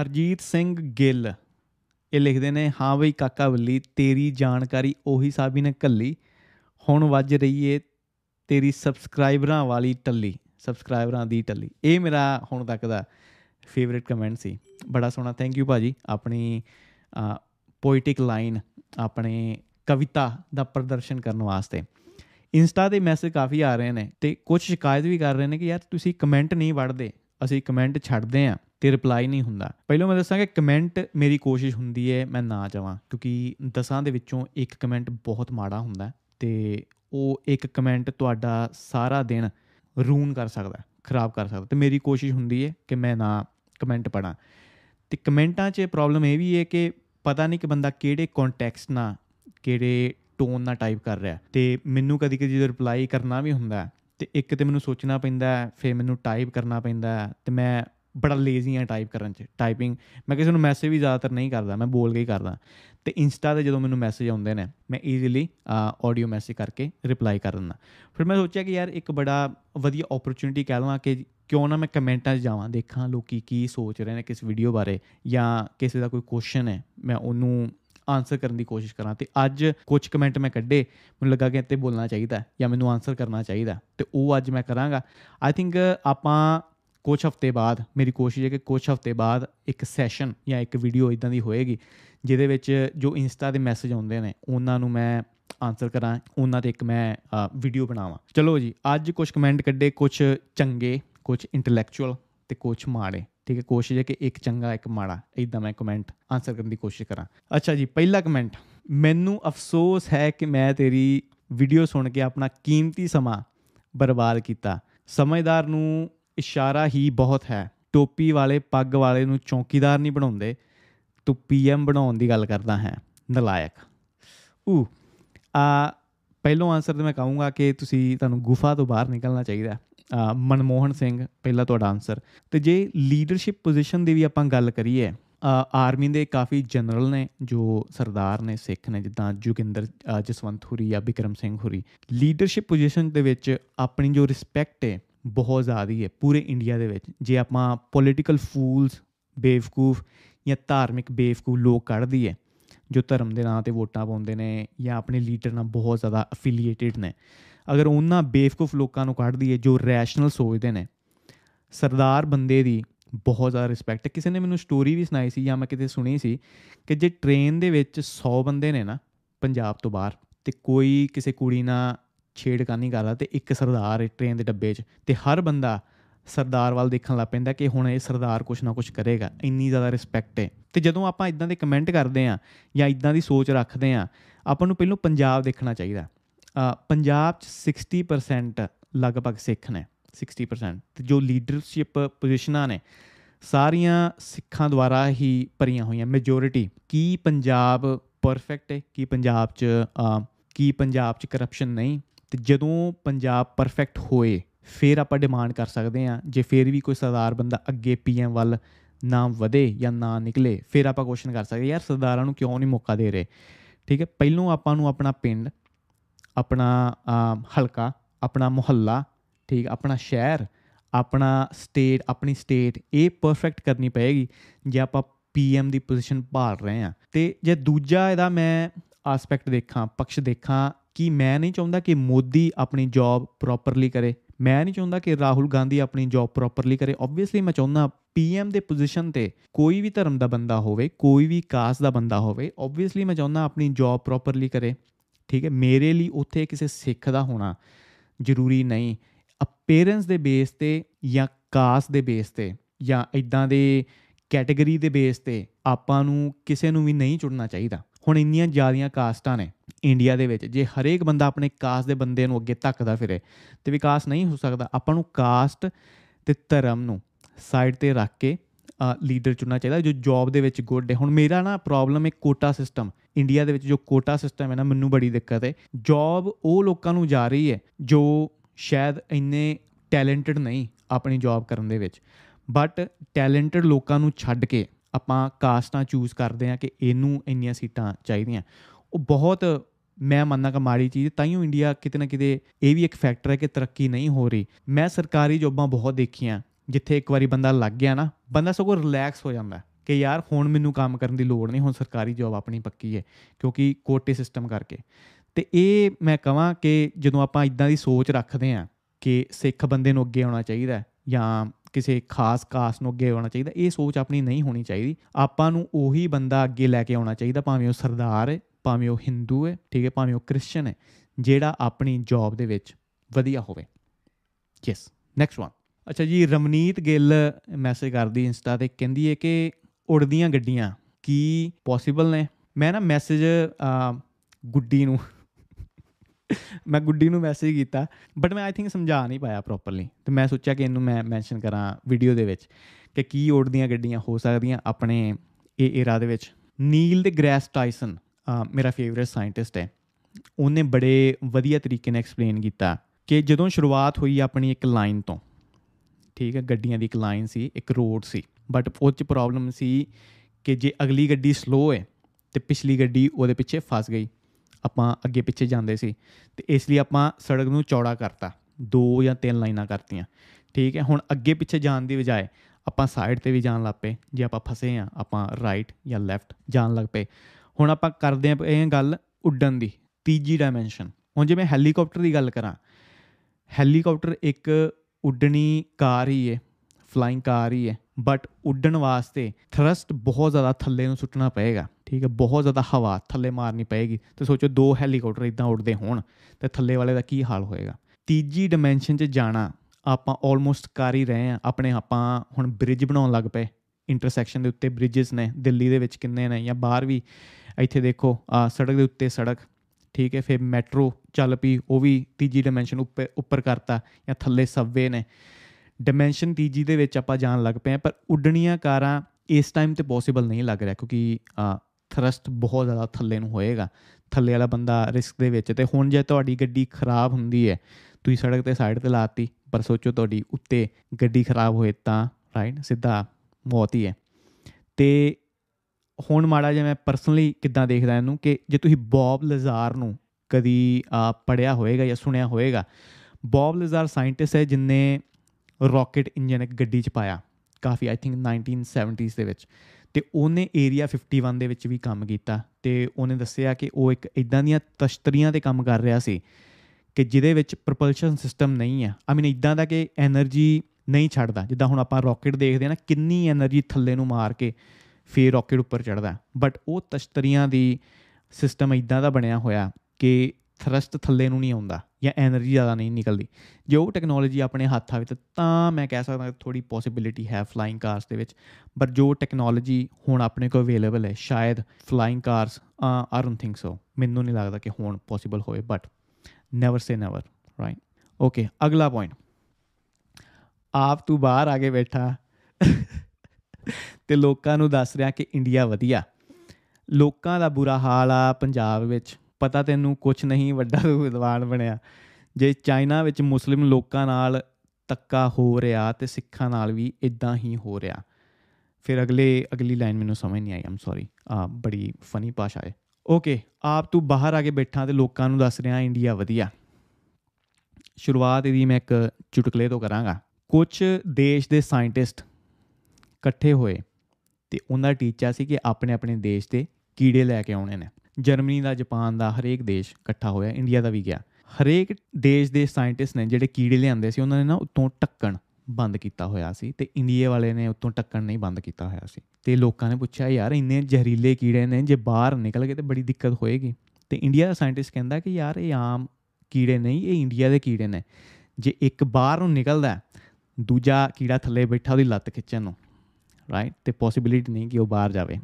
ਹਰਜੀਤ ਸਿੰਘ ਗਿੱਲ। ਇਹ ਲਿਖਦੇ ਨੇ, ਹਾਂ ਬਈ ਕਾਕਾ ਬੱਲੀ, ਤੇਰੀ ਜਾਣਕਾਰੀ ਉਹੀ ਸਾਬੀ ਨੇ ਕੱਲੀ ਹੁਣ ਵੱਜ ਰਹੀ ਏ ਤੇਰੀ ਸਬਸਕ੍ਰਾਈਬਰਾਂ ਵਾਲੀ ਟੱਲੀ ਸਬਸਕ੍ਰਾਈਬਰਾਂ ਦੀ ਟੱਲੀ। ਇਹ ਮੇਰਾ ਹੁਣ ਤੱਕ ਦਾ ਫੇਵਰਿਟ ਕਮੈਂਟ ਸੀ। ਬੜਾ ਸੋਹਣਾ ਥੈਂਕ ਯੂ ਭਾਜੀ। ਆਪਣੀ ਪੋਇਟਿਕ ਲਾਈਨ ਆਪਣੇ ਕਵਿਤਾ ਦਾ ਪ੍ਰਦਰਸ਼ਨ ਕਰਨ ਵਾਸਤੇ। ਇੰਸਟਾ ਦੇ ਮੈਸੇਜ ਕਾਫੀ ਆ ਰਹੇ ਨੇ ਤੇ ਕੁਝ ਸ਼ਿਕਾਇਤ ਵੀ ਕਰ ਰਹੇ ਨੇ ਕਿ ਯਾਰ ਤੁਸੀਂ ਕਮੈਂਟ ਨਹੀਂ ਪੜ੍ਹਦੇ ਅਸੀਂ ਕਮੈਂਟ ਛੱਡਦੇ ਆ। ਤੇ ਰਿਪਲਾਈ ਨਹੀਂ ਹੁੰਦਾ। ਪਹਿਲਾਂ ਮੈਂ ਦੱਸਾਂ ਕਿ ਕਮੈਂਟ ਮੇਰੀ ਕੋਸ਼ਿਸ਼ ਹੁੰਦੀ ਹੈ, ਮੈਂ ਨਾ ਜਾਵਾਂ, ਕਿਉਂਕਿ ਦਸਾਂ ਦੇ ਵਿੱਚੋਂ ਇੱਕ ਕਮੈਂਟ ਬਹੁਤ ਮਾੜਾ ਹੁੰਦਾ ਤੇ ਉਹ ਇੱਕ ਕਮੈਂਟ ਤੁਹਾਡਾ ਸਾਰਾ ਦਿਨ ਰੂਨ ਕਰ ਸਕਦਾ, ਖਰਾਬ ਕਰ ਸਕਦਾ। ਤੇ ਮੇਰੀ ਕੋਸ਼ਿਸ਼ ਹੁੰਦੀ ਹੈ ਕਿ ਮੈਂ ਨਾ ਕਮੈਂਟ ਪੜਾਂ ਤੇ ਕਮੈਂਟਾਂ 'ਚ ਪ੍ਰੋਬਲਮ ਇਹ ਵੀ ਹੈ ਕਿ ਪਤਾ ਨਹੀਂ ਕਿ ਬੰਦਾ ਕਿਹੜੇ ਕੰਟੈਕਸਟ ਨਾਲ ਕਿਹੜੇ ਟੋਨ ਨਾਲ ਟਾਈਪ ਕਰ ਰਿਹਾ ਤੇ ਮੈਨੂੰ ਕਦੀ ਕਦੀ ਜਦੋਂ ਰਿਪਲਾਈ ਕਰਨਾ ਵੀ ਹੁੰਦਾ ਤੇ ਇੱਕ ਤੇ ਮੈਨੂੰ ਸੋਚਣਾ ਪੈਂਦਾ ਫਿਰ ਮੈਨੂੰ ਟਾਈਪ ਕਰਨਾ ਪੈਂਦਾ ਤੇ ਮੈਂ ਬੜਾ ਲੇਜ਼ੀ ਆ ਟਾਈਪ ਕਰਨ 'ਚ ਟਾਈਪਿੰਗ ਮੈਂ ਕਿਸੇ ਨੂੰ ਮੈਸੇਜ ਵੀ ਜ਼ਿਆਦਾਤਰ ਨਹੀਂ ਕਰਦਾ, ਮੈਂ ਬੋਲ ਕੇ ਹੀ ਕਰਦਾ। ਤੇ ਇੰਸਟਾ ਤੇ ਜਦੋਂ ਮੈਨੂੰ ਮੈਸੇਜ ਆਉਂਦੇ ਨੇ, ਮੈਂ ਈਜ਼ੀਲੀ ਆਡੀਓ ਮੈਸੇਜ ਕਰਕੇ ਰਿਪਲਾਈ ਕਰ ਦਿੰਦਾ। ਫਿਰ ਮੈਂ ਸੋਚਿਆ ਕਿ ਯਾਰ ਇੱਕ ਬੜਾ ਵਧੀਆ ਓਪਰਚ्युनिटी ਕਹਿ ਲਵਾਂ ਕਿ ਕਿਉਂ ਨਾ ਮੈਂ ਕਮੈਂਟਾਂ 'ਚ ਜਾਵਾਂ, ਦੇਖਾਂ ਲੋਕੀ ਕੀ ਸੋਚ ਰਹੇ ਨੇ ਕਿਸ ਵੀਡੀਓ ਬਾਰੇ ਜਾਂ ਕਿਸੇ ਦਾ ਕੋਈ ਕੁਐਸਚਨ ਹੈ, ਮੈਂ ਉਹਨੂੰ ਆਨਸਰ ਕਰਨ ਦੀ ਕੋਸ਼ਿਸ਼ ਕਰਾਂ। ਤੇ ਅੱਜ ਕੁਝ ਕਮੈਂਟ ਮੈਂ ਕੱਢੇ, ਮੈਨੂੰ ਲੱਗਾ ਕਿ ਇੱਥੇ ਬੋਲਣਾ ਚਾਹੀਦਾ ਜਾਂ ਮੈਨੂੰ ਆਨਸਰ ਕਰਨਾ ਚਾਹੀਦਾ ਤੇ ਉਹ ਅੱਜ ਮੈਂ ਕਰਾਂਗਾ। ਆਈ ਥਿੰਕ ਆਪਾਂ ਕੁਝ ਹਫ਼ਤੇ ਬਾਅਦ, ਮੇਰੀ ਕੋਸ਼ਿਸ਼ ਹੈ ਕਿ ਕੁਝ ਹਫ਼ਤੇ ਬਾਅਦ ਇੱਕ ਸੈਸ਼ਨ ਜਾਂ ਇੱਕ ਵੀਡੀਓ ਇਦਾਂ ਦੀ ਹੋਏਗੀ, ਜਿਹਦੇ ਵਿੱਚ ਜੋ ਇੰਸਟਾ ਦੇ ਮੈਸੇਜ ਆਉਂਦੇ ਨੇ, ਉਹਨਾਂ ਨੂੰ ਮੈਂ ਆਨਸਰ ਕਰਾਂ, ਉਹਨਾਂ ਤੇ ਇੱਕ ਮੈਂ ਵੀਡੀਓ ਬਣਾਵਾਂ। ਚਲੋ ਜੀ, ਅੱਜ ਕੁਝ ਕਮੈਂਟ ਕੱਢੇ ਕੁਝ ਚੰਗੇ ਕੁਝ ਇੰਟੈਲੈਕਚੁਅਲ ਤੇ ਕੁਝ ਮਾੜੇ। ਠੀਕ ਹੈ, ਕੋਸ਼ਿਸ਼ ਹੈ ਕਿ ਇੱਕ ਚੰਗਾ, ਇੱਕ ਮਾੜਾ ਇਦਾਂ ਮੈਂ ਕਮੈਂਟ ਆਨਸਰ ਕਰਨ ਦੀ ਕੋਸ਼ਿਸ਼ ਕਰਾਂ। ਅੱਛਾ ਜੀ, ਪਹਿਲਾ ਕਮੈਂਟ ਮੈਨੂੰ ਅਫਸੋਸ ਹੈ ਕਿ ਮੈਂ ਤੇਰੀ ਵੀਡੀਓ ਸੁਣ ਕੇ ਆਪਣਾ ਕੀਮਤੀ ਸਮਾਂ ਬਰਬਾਦ ਕੀਤਾ। ਸਮਝਦਾਰ ਨੂੰ ਇਸ਼ਾਰਾ ਹੀ ਬਹੁਤ ਹੈ। ਟੋਪੀ ਵਾਲੇ ਪੱਗ ਵਾਲੇ ਨੂੰ ਚੌਕੀਦਾਰ ਨਹੀਂ ਬਣਾਉਂਦੇ। ਤੂੰ ਪੀਐਮ ਬਣਾਉਣ ਦੀ ਗੱਲ ਕਰਦਾ ਹੈ। ਨਲਾਇਕ। ਊ, ਆ ਪਹਿਲੋਂ ਆਨਸਰ ਤੇ ਮੈਂ ਕਹੂੰਗਾ ਕਿ ਤੁਸੀਂ ਤੁਹਾਨੂੰ ਗੁਫਾ ਤੋਂ ਬਾਹਰ ਨਿਕਲਣਾ ਚਾਹੀਦਾ ਮਨਮੋਹਨ ਸਿੰਘ, ਪਹਿਲਾ ਤੁਹਾਡਾ ਆਨਸਰ ਤੇ ਜੇ ਲੀਡਰਸ਼ਿਪ ਪੋਜੀਸ਼ਨ ਦੀ ਵੀ ਆਪਾਂ ਗੱਲ ਕਰੀਏ ਆਰਮੀ ਦੇ ਕਾਫੀ ਜਨਰਲ ਨੇ, ਜੋ ਸਰਦਾਰ ਨੇ, ਸਿੱਖ ਨੇ, ਜਿੱਦਾਂ ਜੁਗਿੰਦਰ ਜਸਵੰਤ ਹੁਰੀ ਜਾਂ ਬਿਕਰਮ ਸਿੰਘ ਹੁਰੀ। ਲੀਡਰਸ਼ਿਪ ਪੋਜੀਸ਼ਨ ਦੇ ਵਿੱਚ ਆਪਣੀ ਜੋ ਰਿਸਪੈਕਟ ਹੈ ਬਹੁਤ ਜ਼ਿਆਦਾ ਹੈ ਪੂਰੇ ਇੰਡੀਆ ਦੇ ਵਿੱਚ। ਜੇ ਆਪਾਂ ਪੋਲਿਟੀਕਲ ਫੂਲਸ ਬੇਵਕੂਫ ਜਾਂ ਧਾਰਮਿਕ ਬੇਵਕੂਫ ਲੋਕ ਕੱਢਦੀ ਹੈ, ਜੋ ਧਰਮ ਦੇ ਨਾਂ ਤੇ ਵੋਟਾਂ ਪਾਉਂਦੇ ਨੇ ਜਾਂ ਆਪਣੇ ਲੀਡਰ ਨਾਲ ਬਹੁਤ ਜ਼ਿਆਦਾ ਅਫੀਲੀਏਟਿਡ ਨੇ, ਅਗਰ ਉਹਨਾਂ ਬੇਵਕੂਫ ਲੋਕਾਂ ਨੂੰ ਕੱਢਦੀ ਹੈ ਜੋ ਰੈਸ਼ਨਲ ਸੋਚਦੇ ਨੇ, ਸਰਦਾਰ ਬੰਦੇ ਦੀ ਬਹੁਤ ਜ਼ਿਆਦਾ ਰਿਸਪੈਕਟ ਕਿਸੇ ਨੇ ਮੈਨੂੰ ਸਟੋਰੀ ਵੀ ਸੁਣਾਈ ਸੀ ਜਾਂ ਮੈਂ ਕਿਤੇ ਸੁਣੀ ਸੀ ਕਿ ਜੇ ਟ੍ਰੇਨ ਦੇ ਵਿੱਚ 100 ਬੰਦੇ ਨੇ ਨਾ, ਪੰਜਾਬ ਤੋਂ ਬਾਹਰ, ਤੇ ਕੋਈ ਕਿਸੇ ਕੁੜੀ ਨਾਲ ਛੇੜਖਾਨੀ ਕਰਦਾ ਤੇ ਇੱਕ ਸਰਦਾਰ ਹੈ ਟ੍ਰੇਨ ਦੇ ਡੱਬੇ 'ਚ ਤੇ ਹਰ ਬੰਦਾ ਸਰਦਾਰ ਵੱਲ ਦੇਖਣ ਲੱਗ ਪੈਂਦਾ ਕਿ ਹੁਣ ਇਹ ਸਰਦਾਰ ਕੁਛ ਨਾ ਕੁਛ ਕਰੇਗਾ, ਇੰਨੀ ਜ਼ਿਆਦਾ ਰਿਸਪੈਕਟ ਹੈ। ਤੇ ਜਦੋਂ ਆਪਾਂ ਇਦਾਂ ਦੇ ਕਮੈਂਟ ਕਰਦੇ ਆ ਜਾਂ ਇਦਾਂ ਦੀ ਸੋਚ ਰੱਖਦੇ ਆ ਆਪਾਂ ਨੂੰ ਪਹਿਲਾਂ ਪੰਜਾਬ ਦੇਖਣਾ ਚਾਹੀਦਾ। ਪੰਜਾਬ 'ਚ 60% ਲਗਭਗ ਸਿੱਖ ਨੇ 60% ਤੇ ਜੋ ਲੀਡਰਸ਼ਿਪ ਪੋਜੀਸ਼ਨਾਂ ਨੇ, ਸਾਰੀਆਂ ਸਿੱਖਾਂ ਦੁਆਰਾ ਹੀ ਭਰੀਆਂ ਹੋਈਆਂ ਮੈਜੋਰਿਟੀ ਕੀ ਪੰਜਾਬ ਪਰਫੈਕਟ ਹੈ, ਕੀ ਪੰਜਾਬ 'ਚ ਕੀ ਪੰਜਾਬ 'ਚ ਕਰਪਸ਼ਨ ਨਹੀਂ? ਤੇ ਜਦੋਂ ਪੰਜਾਬ ਪਰਫੈਕਟ ਹੋਏ, ਫਿਰ ਆਪਾਂ ਡਿਮਾਂਡ ਕਰ ਸਕਦੇ ਆ ਜੇ ਫਿਰ ਵੀ ਕੋਈ ਸਰਦਾਰ ਬੰਦਾ ਅੱਗੇ ਪੀਐਮ ਵੱਲ ਨਾ ਵਧੇ ਜਾਂ ਨਾ ਨਿਕਲੇ, ਫਿਰ ਆਪਾਂ ਕੁਐਸਚਨ ਕਰ ਸਕਦੇ ਯਾਰ ਸਰਦਾਰਾਂ ਨੂੰ ਕਿਉਂ ਨਹੀਂ ਮੌਕਾ ਦੇ ਰਹੇ? ਠੀਕ ਹੈ? ਪਹਿਲੋਂ ਆਪਾਂ ਨੂੰ ਆਪਣਾ ਪਿੰਡ, ਆਪਣਾ ਹਲਕਾ, ਆਪਣਾ ਮੁਹੱਲਾ, ਠੀਕ ਆਪਣਾ ਸ਼ਹਿਰ, ਆਪਣਾ ਸਟੇਟ ਆਪਣੀ ਸਟੇਟ ਇਹ ਪਰਫੈਕਟ ਕਰਨੀ ਪਏਗੀ ਜੇ ਆਪਾਂ ਪੀਐਮ ਦੀ ਪੋਜੀਸ਼ਨ ਭਾਲ ਰਹੇ ਆ ਤੇ ਜੇ ਦੂਜਾ ਇਹਦਾ ਮੈਂ ਐਸਪੈਕਟ ਦੇਖਾਂ, ਪਕਸ਼ ਦੇਖਾਂ ਕਿ ਮੈਂ ਨਹੀਂ ਚਾਹੁੰਦਾ ਕਿ ਮੋਦੀ ਆਪਣੀ ਜੌਬ ਪ੍ਰੋਪਰਲੀ ਕਰੇ। ਮੈਂ ਨਹੀਂ ਚਾਹੁੰਦਾ ਕਿ ਰਾਹੁਲ ਗਾਂਧੀ ਆਪਣੀ ਜੌਬ ਪ੍ਰੋਪਰਲੀ ਕਰੇ। ਆਬਵੀਅਸਲੀ ਮੈਂ ਚਾਹੁੰਦਾ ਪੀਐਮ ਦੇ ਪੋਜੀਸ਼ਨ ਤੇ ਕੋਈ ਵੀ ਧਰਮ ਦਾ ਬੰਦਾ ਹੋਵੇ, ਕੋਈ ਵੀ ਕਾਸਟ ਦਾ ਬੰਦਾ ਹੋਵੇ ਆਬਵੀਅਸਲੀ ਮੈਂ ਚਾਹੁੰਦਾ ਆਪਣੀ ਜੌਬ ਪ੍ਰੋਪਰਲੀ ਕਰੇ। ਠੀਕ ਹੈ, ਮੇਰੇ ਲਈ ਉੱਥੇ ਕਿਸੇ ਸਿੱਖ ਦਾ ਹੋਣਾ ਜ਼ਰੂਰੀ ਨਹੀਂ। ਅਪੀਅਰੈਂਸ ਦੇ ਬੇਸ ਤੇ ਜਾਂ ਕਾਸਟ ਦੇ ਬੇਸ ਤੇ ਜਾਂ ਇਦਾਂ ਦੇ ਕੈਟਾਗਰੀ ਦੇ ਬੇਸ ਤੇ ਆਪਾਂ ਨੂੰ ਕਿਸੇ ਨੂੰ ਵੀ ਨਹੀਂ ਚੁਣਨਾ ਚਾਹੀਦਾ। ਹੁਣ ਇੰਨੀਆਂ ਜ਼ਿਆਦੀਆਂ ਕਾਸਟਾਂ ਨੇ ਇੰਡੀਆ ਦੇ ਵਿੱਚ, ਜੇ ਹਰੇਕ ਬੰਦਾ ਆਪਣੇ ਕਾਸਟ ਦੇ ਬੰਦੇ ਨੂੰ ਅੱਗੇ ਧੱਕਦਾ ਫਿਰੇ, ਤੇ ਵਿਕਾਸ ਨਹੀਂ ਹੋ ਸਕਦਾ। ਆਪਾਂ ਨੂੰ ਕਾਸਟ ਤੇ ਧਰਮ ਨੂੰ ਸਾਈਡ ਤੇ ਰੱਖ ਕੇ ਲੀਡਰ ਚੁਣਨਾ ਚਾਹੀਦਾ, ਜੋ ਜੌਬ ਦੇ ਵਿੱਚ ਗੁੱਡ ਹੈ। ਹੁਣ ਮੇਰਾ ਨਾ ਪ੍ਰੋਬਲਮ ਹੈ ਕੋਟਾ ਸਿਸਟਮ ਇੰਡੀਆ ਦੇ ਵਿੱਚ ਜੋ ਕੋਟਾ ਸਿਸਟਮ ਹੈ ਨਾ, ਮੈਨੂੰ ਬੜੀ ਦਿੱਕਤ ਹੈ। ਜੌਬ ਉਹ ਲੋਕਾਂ ਨੂੰ ਜਾ ਰਹੀ ਹੈ ਜੋ ਸ਼ਾਇਦ ਇੰਨੇ ਟੈਲੈਂਟਡ ਨਹੀਂ ਆਪਣੀ ਜੌਬ ਕਰਨ ਦੇ ਵਿੱਚ ਬਟ ਟੈਲੈਂਟਡ ਲੋਕਾਂ ਨੂੰ ਛੱਡ ਕੇ ਆਪਾਂ ਕਾਸਟਾਂ ਚੂਜ਼ ਕਰਦੇ ਆ ਕਿ ਇਹਨੂੰ ਇੰਨੀਆਂ ਸੀਟਾਂ ਚਾਹੀਦੀਆਂ। ਉਹ ਬਹੁਤ, ਮੈਂ ਮੰਨਣਾ ਕਿ ਮਾੜੀ ਚੀਜ਼ ਤਾਈਓ ਇੰਡੀਆ ਕਿਤੇ ਨਾ ਕਿਤੇ ਇਹ ਵੀ ਇੱਕ ਫੈਕਟਰ ਹੈ ਕਿ ਤਰੱਕੀ ਨਹੀਂ ਹੋ ਰਹੀ। ਮੈਂ ਸਰਕਾਰੀ ਜੋਬਾਂ ਬਹੁਤ ਦੇਖੀਆਂ, ਜਿੱਥੇ ਇੱਕ ਵਾਰੀ ਬੰਦਾ ਲੱਗ ਗਿਆ ਨਾ, ਬੰਦਾ ਸਗੋਂ ਰਿਲੈਕਸ ਹੋ ਜਾਂਦਾ ਕਿ ਯਾਰ ਹੁਣ ਮੈਨੂੰ ਕੰਮ ਕਰਨ ਦੀ ਲੋੜ ਨਹੀਂ, ਹੁਣ ਸਰਕਾਰੀ ਜੌਬ ਆਪਣੀ ਪੱਕੀ ਹੈ, ਕਿਉਂਕਿ ਕੋਟੇ ਸਿਸਟਮ ਕਰਕੇ। ਤੇ ਇਹ ਮੈਂ ਕਹਾਂ ਕਿ ਜਦੋਂ ਆਪਾਂ ਇਦਾਂ ਦੀ ਸੋਚ ਰੱਖਦੇ ਆ ਕਿ ਸਿੱਖ ਬੰਦੇ ਨੂੰ ਅੱਗੇ ਆਉਣਾ ਚਾਹੀਦਾ ਜਾਂ ਕਿਸੇ ਖਾਸ ਕਾਸ ਨੂੰ ਅੱਗੇ ਆਉਣਾ ਚਾਹੀਦਾ, ਇਹ ਸੋਚ ਆਪਣੀ ਨਹੀਂ ਹੋਣੀ ਚਾਹੀਦੀ। ਆਪਾਂ ਨੂੰ ਉਹੀ ਬੰਦਾ ਅੱਗੇ ਲੈ ਕੇ ਆਉਣਾ ਚਾਹੀਦਾ, ਭਾਵੇਂ ਉਹ ਸਰਦਾਰ ਹੈ, ਭਾਵੇਂ ਉਹ ਹਿੰਦੂ ਹੈ, ਠੀਕ ਹੈ, ਭਾਵੇਂ ਉਹ ਕ੍ਰਿਸਚੀਅਨ ਹੈ, ਜਿਹੜਾ ਆਪਣੀ ਜੌਬ ਦੇ ਵਿੱਚ ਵਧੀਆ ਹੋਵੇ। ਯੈਸ ਨੈਕਸਟ ਵਨ ਅੱਛਾ ਜੀ, ਰਮਨੀਤ ਗਿੱਲ ਮੈਸੇਜ ਕਰਦੀ ਇੰਸਟਾ ਤੇ, ਕਹਿੰਦੀ ਹੈ ਕਿ ਉੜਦੀਆਂ ਗੱਡੀਆਂ ਕੀ ਪੋਸੀਬਲ ਨੇ? ਮੈਂ ਨਾ ਮੈਸੇਜ ਗੁੱਡੀ ਨੂੰ ਮੈਂ ਗੁੱਡੀ ਨੂੰ ਮੈਸੇਜ ਕੀਤਾ ਬਟ ਮੈਂ ਆਈ ਥਿੰਕ ਸਮਝਾ ਨਹੀਂ ਪਾਇਆ ਪ੍ਰੋਪਰਲੀ ਤੇ ਮੈਂ ਸੋਚਿਆ ਕਿ ਇਹਨੂੰ ਮੈਂ ਮੈਂਸ਼ਨ ਕਰਾਂ ਵੀਡੀਓ ਦੇ ਵਿੱਚ ਕਿ ਕੀ ਉੜਦੀਆਂ ਗੱਡੀਆਂ ਹੋ ਸਕਦੀਆਂ ਆਪਣੇ ਇਹ ਏਰਾ ਦੇ ਵਿੱਚ। ਨੀਲ ਦੇ ਗ੍ਰੈਸ ਟਾਈਸਨ ਮੇਰਾ ਫੇਵਰਿਟ ਸਾਇੰਟਿਸਟ ਹੈ। ਉਹਨੇ ਬੜੇ ਵਧੀਆ ਤਰੀਕੇ ਨਾਲ ਐਕਸਪਲੇਨ ਕੀਤਾ ਕਿ ਜਦੋਂ ਸ਼ੁਰੂਆਤ ਹੋਈ ਆਪਣੀ ਇੱਕ ਲਾਈਨ ਤੋਂ, ਠੀਕ ਹੈ, ਗੱਡੀਆਂ ਦੀ ਇੱਕ ਲਾਈਨ ਸੀ, ਇੱਕ ਰੋਡ ਸੀ ਬਟ ਉਹ 'ਚ ਪ੍ਰੋਬਲਮ ਸੀ ਕਿ ਜੇ ਅਗਲੀ ਗੱਡੀ ਸਲੋ ਹੈ ਤੇ ਪਿਛਲੀ ਗੱਡੀ ਉਹਦੇ ਪਿੱਛੇ ਫਸ ਗਈ। ਆਪਾਂ ਅੱਗੇ ਪਿੱਛੇ ਜਾਂਦੇ ਸੀ। ਤੇ ਇਸ ਲਈ ਆਪਾਂ ਸੜਕ ਨੂੰ ਚੌੜਾ ਕਰਤਾ। ਦੋ ਜਾਂ ਤਿੰਨ ਲਾਈਨਾਂ ਕਰਤੀਆਂ। ਠੀਕ ਹੈ, ਹੁਣ ਅੱਗੇ ਪਿੱਛੇ ਜਾਣ ਦੀ ਬਜਾਏ ਆਪਾਂ ਸਾਈਡ ਤੇ ਵੀ ਜਾਣ ਲੱਗ ਪਏ। ਜੇ ਆਪਾਂ ਫਸੇ ਆ ਆਪਾਂ ਰਾਈਟ ਜਾਂ ਲੈਫਟ ਜਾਣ ਲੱਗ ਪਏ। ਹੁਣ ਆਪਾਂ ਕਰਦੇ ਆ ਇਹ ਗੱਲ ਉੱਡਣ ਦੀ, ਤੀਜੀ ਡਾਈਮੈਂਸ਼ਨ ਹੁਣ ਜੇ ਮੈਂ ਹੈਲੀਕਾਪਟਰ ਦੀ ਗੱਲ ਕਰਾਂ ਹੈਲੀਕਾਪਟਰ ਇੱਕ ਉੱਡਣੀ ਕਾਰ ਹੀ ਹੈ ਫਲਾਈਂਗ ਕਾਰ ਹੀ ਹੈ। ਬਟ ਉੱਡਣ ਵਾਸਤੇ ਥਰਸਟ ਬਹੁਤ ਜ਼ਿਆਦਾ ਥੱਲੇ ਨੂੰ ਸੁੱਟਣਾ ਪਏਗਾ। ਠੀਕ ਹੈ, ਬਹੁਤ ਜ਼ਿਆਦਾ ਹਵਾ ਥੱਲੇ ਮਾਰਨੀ ਪਏਗੀ ਤੇ ਸੋਚੋ ਦੋ ਹੈਲੀਕਾਪਟਰ ਇਦਾਂ ਉੱਡਦੇ ਹੋਣ ਤੇ ਥੱਲੇ ਵਾਲੇ ਦਾ ਕੀ ਹਾਲ ਹੋਏਗਾ। ਤੀਜੀ ਡਾਈਮੈਂਸ਼ਨ 'ਚ ਜਾਣਾ, ਆਪਾਂ ਆਲਮੋਸਟ ਕਰ ਹੀ ਰਹੇ ਆ ਆਪਣੇ ਆਪਾਂ ਹੁਣ ਬ੍ਰਿਜ ਬਣਾਉਣ ਲੱਗ ਪਏ। ਇੰਟਰਸੈਕਸ਼ਨ ਦੇ ਉੱਤੇ ਬ੍ਰਿਜਸ ਨੇ, ਦਿੱਲੀ ਦੇ ਵਿੱਚ ਕਿੰਨੇ ਨੇ ਜਾਂ ਬਾਹਰ ਵੀ, ਇੱਥੇ ਦੇਖੋ, ਆ ਸੜਕ ਦੇ ਉੱਤੇ ਸੜਕ, ਠੀਕ ਹੈ, ਫਿਰ ਮੈਟਰੋ ਚੱਲ ਪਈ, ਉਹ ਵੀ ਤੀਜੀ ਡਾਈਮੈਂਸ਼ਨ ਉੱਪਰ ਉੱਪਰ ਕਰਤਾ ਜਾਂ ਥੱਲੇ ਸਬਵੇ ਨੇ। ਡਾਈਮੈਂਸ਼ਨ ਤੀਜੀ ਦੇ ਵਿੱਚ ਆਪਾਂ ਜਾਣ ਲੱਗ ਪਏ ਪਰ ਉੱਡਣੀਆਂ ਕਾਰਾਂ ਇਸ ਟਾਈਮ ਤੇ ਪੋਸੀਬਲ ਨਹੀਂ ਲੱਗ ਰਿਹਾ ਕਿਉਂਕਿ ਥਰਸਟ ਬਹੁਤ ਜ਼ਿਆਦਾ ਥੱਲੇ ਨੂੰ ਹੋਏਗਾ। ਥੱਲੇ ਵਾਲਾ ਬੰਦਾ ਰਿਸਕ ਦੇ ਵਿੱਚ ਤੇ ਹੁਣ ਜੇ ਤੁਹਾਡੀ ਗੱਡੀ ਖਰਾਬ ਹੁੰਦੀ ਹੈ, ਤੁਸੀਂ ਸੜਕ ਤੇ ਸਾਈਡ ਤੇ ਲਾਤੀ, ਪਰ ਸੋਚੋ ਤੁਹਾਡੀ ਉੱਤੇ ਗੱਡੀ ਖਰਾਬ ਹੋਏ ਤਾਂ ਰਾਈਟ ਸਿੱਧਾ ਮੌਤ ਹੀ ਹੈ। ਤੇ ਹੁਣ ਮਾੜਾ ਜਿਹਾ ਮੈਂ ਪਰਸਨਲੀ ਕਿੱਦਾਂ ਦੇਖਦਾ ਇਹਨੂੰ ਕਿ ਜੇ ਤੁਸੀਂ ਬੌਬ ਲਜ਼ਾਰ ਨੂੰ ਕਦੀ ਪੜਿਆ ਹੋਵੇਗਾ ਜਾਂ ਸੁਣਿਆ ਹੋਵੇਗਾ ਬੌਬ ਲਜ਼ਾਰ ਸਾਇੰਟਿਸਟ ਹੈ ਜਿਨਨੇ ਰਾਕਟ ਇੰਜਨ ਇੱਕ ਗੱਡੀ 'ਚ ਪਾਇਆ, ਕਾਫੀ ਆਈ ਥਿੰਕ 1970s ਦੇ ਵਿੱਚ। ਤੇ ਉਹਨੇ ਏਰੀਆ 51 ਦੇ ਵਿੱਚ ਵੀ ਕੰਮ ਕੀਤਾ ਤੇ ਉਹਨੇ ਦੱਸਿਆ ਕਿ ਉਹ ਇੱਕ ਇਦਾਂ ਦੀਆਂ ਤਸ਼ਤਰੀਆਂ ਤੇ ਕੰਮ ਕਰ ਰਿਹਾ ਸੀ ਕਿ ਜਿਹਦੇ ਵਿੱਚ ਪ੍ਰੋਪਲਸ਼ਨ ਸਿਸਟਮ ਨਹੀਂ ਆ। ਆਈ ਮੀਨ ਇਦਾਂ ਦਾ ਕਿ એનર્ਜੀ ਨਹੀਂ ਛੱਡਦਾ। ਜਿੱਦਾਂ ਹੁਣ ਆਪਾਂ ਰਾਕਟ ਦੇਖਦੇ ਆ ਨਾ, ਕਿੰਨੀ એનર્ਜੀ ਥੱਲੇ ਨੂੰ ਮਾਰ ਕੇ ਫੇਰ ਰਾਕਟ ਉੱਪਰ ਚੜਦਾ ਬਟ ਉਹ ਤਸ਼ਤਰੀਆਂ ਦੀ ਸਿਸਟਮ ਇਦਾਂ ਦਾ ਬਣਿਆ ਹੋਇਆ ਕਿ ਥਰਸਟ ਥੱਲੇ ਨੂੰ ਨਹੀਂ ਆਉਂਦਾ। ਜਾਂ એનર્ਜੀ ਜ਼ਿਆਦਾ ਨਹੀਂ ਨਿਕਲਦੀ। ਜੇ ਉਹ ਟੈਕਨੋਲੋਜੀ ਆਪਣੇ ਹੱਥ ਆਵੇ ਤਾਂ ਮੈਂ ਕਹਿ ਸਕਦਾ ਥੋੜੀ ਪੋਸਿਬਿਲਿਟੀ ਹੈ ਫਲਾਈਂਗ ਕਾਰਸ ਦੇ ਵਿੱਚ। ਪਰ ਜੋ ਟੈਕਨੋਲੋਜੀ ਹੁਣ ਆਪਣੇ ਕੋਲ ਅਵੇਲੇਬਲ ਹੈ, ਸ਼ਾਇਦ flying cars I don't think so ਮੈਨੂੰ ਨਹੀਂ ਲੱਗਦਾ ਕਿ ਹੁਣ ਪੋਸੀਬਲ ਹੋਵੇ but never say never right okay ਅਗਲਾ ਪੁਆਇੰਟ ਆਪ ਤੂੰ ਬਾਹਰ ਆ ਕੇ ਬੈਠਾ। ਤੇ ਲੋਕਾਂ ਨੂੰ ਦੱਸ ਰਿਹਾ ਕਿ ਇੰਡੀਆ ਵਧੀਆ। ਲੋਕਾਂ ਦਾ ਬੁਰਾ ਹਾਲ ਆ ਪੰਜਾਬ ਵਿੱਚ। ਪਤਾ ਤੈਨੂੰ ਕੁਝ ਨਹੀਂ ਵੱਡਾ ਵਿਦਵਾਨ ਬਣਿਆ। ਜੇ ਚਾਈਨਾ ਵਿੱਚ ਮੁਸਲਿਮ ਲੋਕਾਂ ਨਾਲ ਤੱਕਾ ਹੋ ਰਿਹਾ ਤੇ ਸਿੱਖਾਂ ਨਾਲ ਵੀ ਇਦਾਂ ਹੀ ਹੋ ਰਿਹਾ। ਫਿਰ ਅਗਲੇ, ਅਗਲੀ ਲਾਈਨ ਮੈਨੂੰ ਸਮਝ ਨਹੀਂ ਆਈ ਆਮ ਸੌਰੀ ਆ ਬੜੀ ਫਨੀ ਭਾਸ਼ਾ ਹੈ ਓਕੇ ਆਪ ਤੂੰ ਬਾਹਰ ਆ ਕੇ ਬੈਠਾ ਤੇ ਲੋਕਾਂ ਨੂੰ ਦੱਸ ਰਿਹਾ ਇੰਡੀਆ ਵਧੀਆ। ਸ਼ੁਰੂਆਤ ਇਹਦੀ ਮੈਂ ਇੱਕ ਚੁਟਕਲੇ ਤੋਂ ਕਰਾਂਗਾ। ਕੁਝ ਦੇਸ਼ ਦੇ ਸਾਇੰਟਿਸਟ ਇਕੱਠੇ ਹੋਏ ਤੇ ਉਹਨਾਂ ਦਾ ਟੀਚਾ ਸੀ ਕਿ ਆਪਣੇ ਆਪਣੇ ਦੇਸ਼ ਦੇ ਕੀੜੇ ਲੈ ਕੇ ਆਉਣੇ ਨੇ। ਜਰਮਨੀ ਦਾ, ਜਾਪਾਨ ਦਾ, ਹਰੇਕ ਦੇਸ਼ ਇਕੱਠਾ ਹੋਇਆ, ਇੰਡੀਆ ਦਾ ਵੀ ਗਿਆ। ਹਰੇਕ ਦੇਸ਼ ਦੇ ਸਾਇੰਟਿਸਟ ਨੇ ਜਿਹੜੇ ਕੀੜੇ ਲਿਆਂਦੇ ਸੀ, ਉਹਨਾਂ ਨੇ ਨਾ ਉਤੋਂ ਟੱਕਣ ਬੰਦ ਕੀਤਾ ਹੋਇਆ ਸੀ ਤੇ ਇੰਡੀਆ ਵਾਲੇ ਨੇ ਉਤੋਂ ਟੱਕਣ ਨਹੀਂ ਬੰਦ ਕੀਤਾ ਹੋਇਆ ਸੀ। ਤੇ ਲੋਕਾਂ ਨੇ ਪੁੱਛਿਆ, ਯਾਰ, ਇੰਨੇ ਜ਼ਹਿਰੀਲੇ ਕੀੜੇ ਨੇ, ਜੇ ਬਾਹਰ ਨਿਕਲ ਗਏ ਤੇ ਬੜੀ ਦਿੱਕਤ ਹੋਏਗੀ। ਤੇ ਇੰਡੀਆ ਦਾ ਸਾਇੰਟਿਸਟ ਕਹਿੰਦਾ ਕਿ, ਯਾਰ, ਇਹ ਆਮ ਕੀੜੇ ਨਹੀਂ, ਇਹ ਇੰਡੀਆ ਦੇ ਕੀੜੇ ਨੇ। ਜੇ ਇੱਕ ਬਾਹਰ ਨੂੰ ਨਿਕਲਦਾ ਦੂਜਾ ਕੀੜਾ ਥੱਲੇ ਬੈਠਾ ਉਹਦੀ ਲੱਤ ਖਿੱਚਣ ਨੂੰ ਰਾਈਟ ਤੇ ਪੋਸਿਬਿਲਿਟੀ ਨਹੀਂ ਕਿ ਉਹ ਬਾਹਰ ਜਾਵੇ।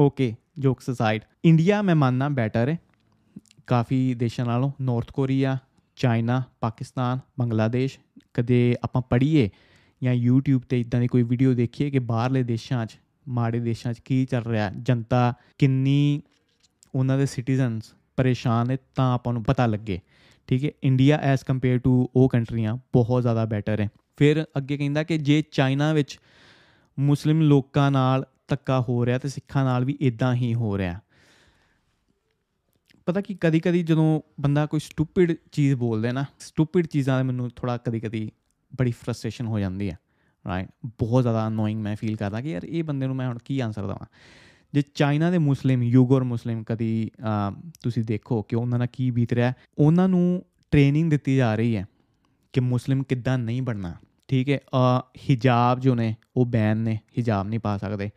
ਓਕੇ ਜੋਕਸ ਅਸਾਈਡ ਇੰਡੀਆ ਮੈਂ ਮੰਨਣਾ ਬੈਟਰ ਹੈ ਕਾਫੀ ਦੇਸ਼ਾਂ ਨਾਲੋਂ North Korea China Pakistan Bangladesh ਕਦੇ ਆਪਾਂ ਪੜ੍ਹੀਏ ਜਾਂ YouTube ਤੇ ਇਦਾਂ ਦੀ ਕੋਈ ਵੀਡੀਓ ਦੇਖੀਏ ਕਿ ਬਾਹਰਲੇ ਦੇਸ਼ਾਂ 'ਚ, ਮਾੜੇ ਦੇਸ਼ਾਂ 'ਚ ਕੀ ਚੱਲ ਰਿਹਾ। ਜਨਤਾ ਕਿੰਨੀ ਉਹਨਾਂ ਦੇ ਸਿਟੀਜ਼ਨਸ ਪਰੇਸ਼ਾਨ ਨੇ ਤਾਂ ਆਪਾਂ ਨੂੰ ਪਤਾ ਲੱਗੇ। ਠੀਕ ਹੈ ਇੰਡੀਆ ਐਸ ਕੰਪੇਅਰ ਟੂ ਉਹ ਕੰਟਰੀਆਂ ਬਹੁਤ ਜ਼ਿਆਦਾ ਬੈਟਰ ਹੈ ਫਿਰ ਅੱਗੇ ਕਹਿੰਦਾ ਕਿ ਜੇ ਚਾਈਨਾ ਵਿੱਚ ਮੁਸਲਿਮ ਲੋਕਾਂ ਨਾਲ ਧੱਕਾ ਹੋ ਰਿਹਾ ਤੇ ਸਿੱਖਾਂ ਨਾਲ ਵੀ ਇਦਾਂ ਹੀ ਹੋ ਰਿਹਾ। ਪਤਾ ਕੀ ਕਦੀ ਕਦੀ ਜਦੋਂ ਬੰਦਾ ਕੋਈ ਸਟੂਪਿਡ ਚੀਜ਼ ਬੋਲਦਾ ਨਾ ਸਟੂਪਿਡ ਚੀਜ਼ਾਂ ਦਾ ਮੈਨੂੰ ਥੋੜਾ ਕਦੀ ਕਦੀ ਬੜੀ ਫਰਸਟ੍ਰੇਸ਼ਨ ਹੋ ਜਾਂਦੀ ਹੈ ਰਾਈਟ ਬਹੁਤ ਜ਼ਿਆਦਾ ਅਨੋਇੰਗ ਮੈਂ ਫੀਲ ਕਰਦਾ ਕਿ ਯਾਰ ਇਹ ਬੰਦੇ ਨੂੰ ਮੈਂ ਹੁਣ ਕੀ ਆਨਸਰ ਦਵਾਂ। ਜੇ ਚਾਈਨਾ ਦੇ ਮੁਸਲਿਮ ਯੂਗੋਰ ਮੁਸਲਿਮ ਕਦੀ ਤੁਸੀਂ ਦੇਖੋ ਕਿ ਉਹਨਾਂ ਨਾਲ ਕੀ ਬੀਤ ਰਿਹਾ, ਉਹਨਾਂ ਨੂੰ ਟ੍ਰੇਨਿੰਗ ਦਿੱਤੀ ਜਾ ਰਹੀ ਹੈ ਕਿ ਮੁਸਲਿਮ ਕਿੱਦਾਂ ਨਹੀਂ ਬਣਨਾ, ਠੀਕ ਹੈ? ਹਿਜਾਬ ਜੋ ਨੇ, ਉਹ ਬੈਨ ਨੇ, ਹਿਜਾਬ ਨਹੀਂ ਪਾ ਸਕਦੇ।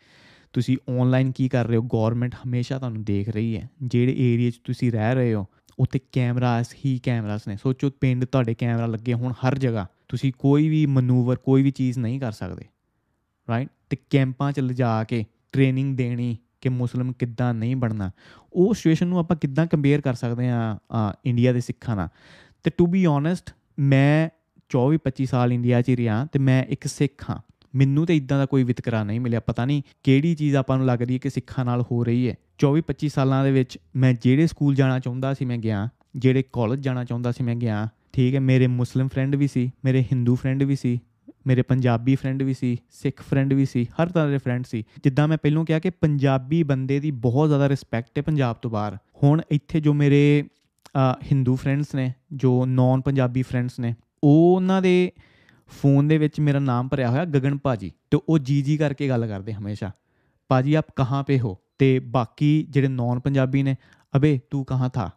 ਤੁਸੀਂ ਆਨਲਾਈਨ ਕੀ ਕਰ ਰਹੇ ਹੋ? ਗਵਰਨਮੈਂਟ ਹਮੇਸ਼ਾ ਤੁਹਾਨੂੰ ਦੇਖ ਰਹੀ ਹੈ। ਜਿਹੜੇ ਏਰੀਆ 'ਚ ਤੁਸੀਂ ਰਹਿ ਰਹੇ ਹੋ, ਉੱਥੇ ਕੈਮਰਾਸ ਹੀ ਕੈਮਰਾਸ ਨੇ। ਸੋਚੋ ਪਿੰਡ ਤੁਹਾਡੇ ਕੈਮਰਾ ਲੱਗੇ ਹੁਣ ਹਰ ਜਗ੍ਹਾ। ਤੁਸੀਂ ਕੋਈ ਵੀ ਮਨੂਵਰ ਕੋਈ ਵੀ ਚੀਜ਼ ਨਹੀਂ ਕਰ ਸਕਦੇ। ਰਾਈਟ ਤੇ ਕੈਂਪਾਂ 'ਚ ਲਿਜਾ ਕੇ ਟ੍ਰੇਨਿੰਗ ਦੇਣੀ ਕਿ ਮੁਸਲਮ ਕਿੱਦਾਂ ਨਹੀਂ ਬਣਨਾ। ਉਹ ਸਿਚੁਏਸ਼ਨ ਨੂੰ ਆਪਾਂ ਕਿੱਦਾਂ ਕੰਪੇਅਰ ਕਰ ਸਕਦੇ ਆ ਇੰਡੀਆ ਦੇ ਸਿੱਖਾਂ ਨਾਲ? ਤੇ ਟੂ ਬੀ ਓਨੈਸਟ ਮੈਂ 24 25 ਸਾਲ ਇੰਡੀਆ 'ਚ ਰਿਹਾ ਤੇ ਮੈਂ ਇੱਕ ਸਿੱਖ ਹਾਂ। ਮੈਨੂੰ ਤੇ ਇਦਾਂ ਦਾ ਕੋਈ ਵਿਤਕਰਾ ਨਹੀਂ ਮਿਲਿਆ, ਪਤਾ ਨਹੀਂ ਕਿਹੜੀ ਚੀਜ਼ ਆਪਾਂ ਨੂੰ ਲੱਗਦੀ ਹੈ ਕਿ ਸਿੱਖਾਂ ਨਾਲ ਹੋ ਰਹੀ ਹੈ। 24 25 ਸਾਲਾਂ ਦੇ ਵਿੱਚ ਮੈਂ ਜਿਹੜੇ ਸਕੂਲ ਜਾਣਾ ਚਾਹੁੰਦਾ ਸੀ ਮੈਂ ਗਿਆ, ਜਿਹੜੇ ਕਾਲਜ ਜਾਣਾ ਚਾਹੁੰਦਾ ਸੀ ਮੈਂ ਗਿਆ, ਠੀਕ ਹੈ, ਮੇਰੇ ਮੁਸਲਿਮ ਫਰੈਂਡ ਵੀ ਸੀ, ਮੇਰੇ ਹਿੰਦੂ ਫਰੈਂਡ ਵੀ ਸੀ, ਮੇਰੇ ਪੰਜਾਬੀ ਫਰੈਂਡ ਵੀ ਸੀ, ਸਿੱਖ ਫਰੈਂਡ ਵੀ ਸੀ, ਹਰ ਤਰ੍ਹਾਂ ਦੇ ਫਰੈਂਡ ਸੀ। ਜਿੱਦਾਂ ਮੈਂ ਪਹਿਲਾਂ ਕਿਹਾ ਕਿ ਪੰਜਾਬੀ ਬੰਦੇ ਦੀ ਬਹੁਤ ਜ਼ਿਆਦਾ ਰਿਸਪੈਕਟ ਹੈ ਪੰਜਾਬ ਤੋਂ ਬਾਹਰ। ਹੁਣ ਇੱਥੇ ਜੋ ਮੇਰੇ ਹਿੰਦੂ ਫਰੈਂਡਸ ਨੇ, ਜੋ ਨਾਨ ਪੰਜਾਬੀ ਫਰੈਂਡਸ ਨੇ, ਉਹ ਉਹਨਾਂ ਦੇ ਫੋਨ ਦੇ ਵਿੱਚ ਮੇਰਾ ਨਾਮ ਭਰਿਆ ਹੋਇਆ ਗਗਨ ਭਾਜੀ ਤੇ ਉਹ ਜੀ ਜੀ ਕਰਕੇ ਗੱਲ ਕਰਦੇ ਹਮੇਸ਼ਾ। ਭਾਜੀ, ਆਪ ਕਹਾਂ ਪੇ ਹੋ? ਤੇ ਬਾਕੀ ਜਿਹੜੇ ਨਾਨ ਪੰਜਾਬੀ ਨੇ, ਅਬੇ ਤੂੰ ਕਹਾਂ ਥਾ?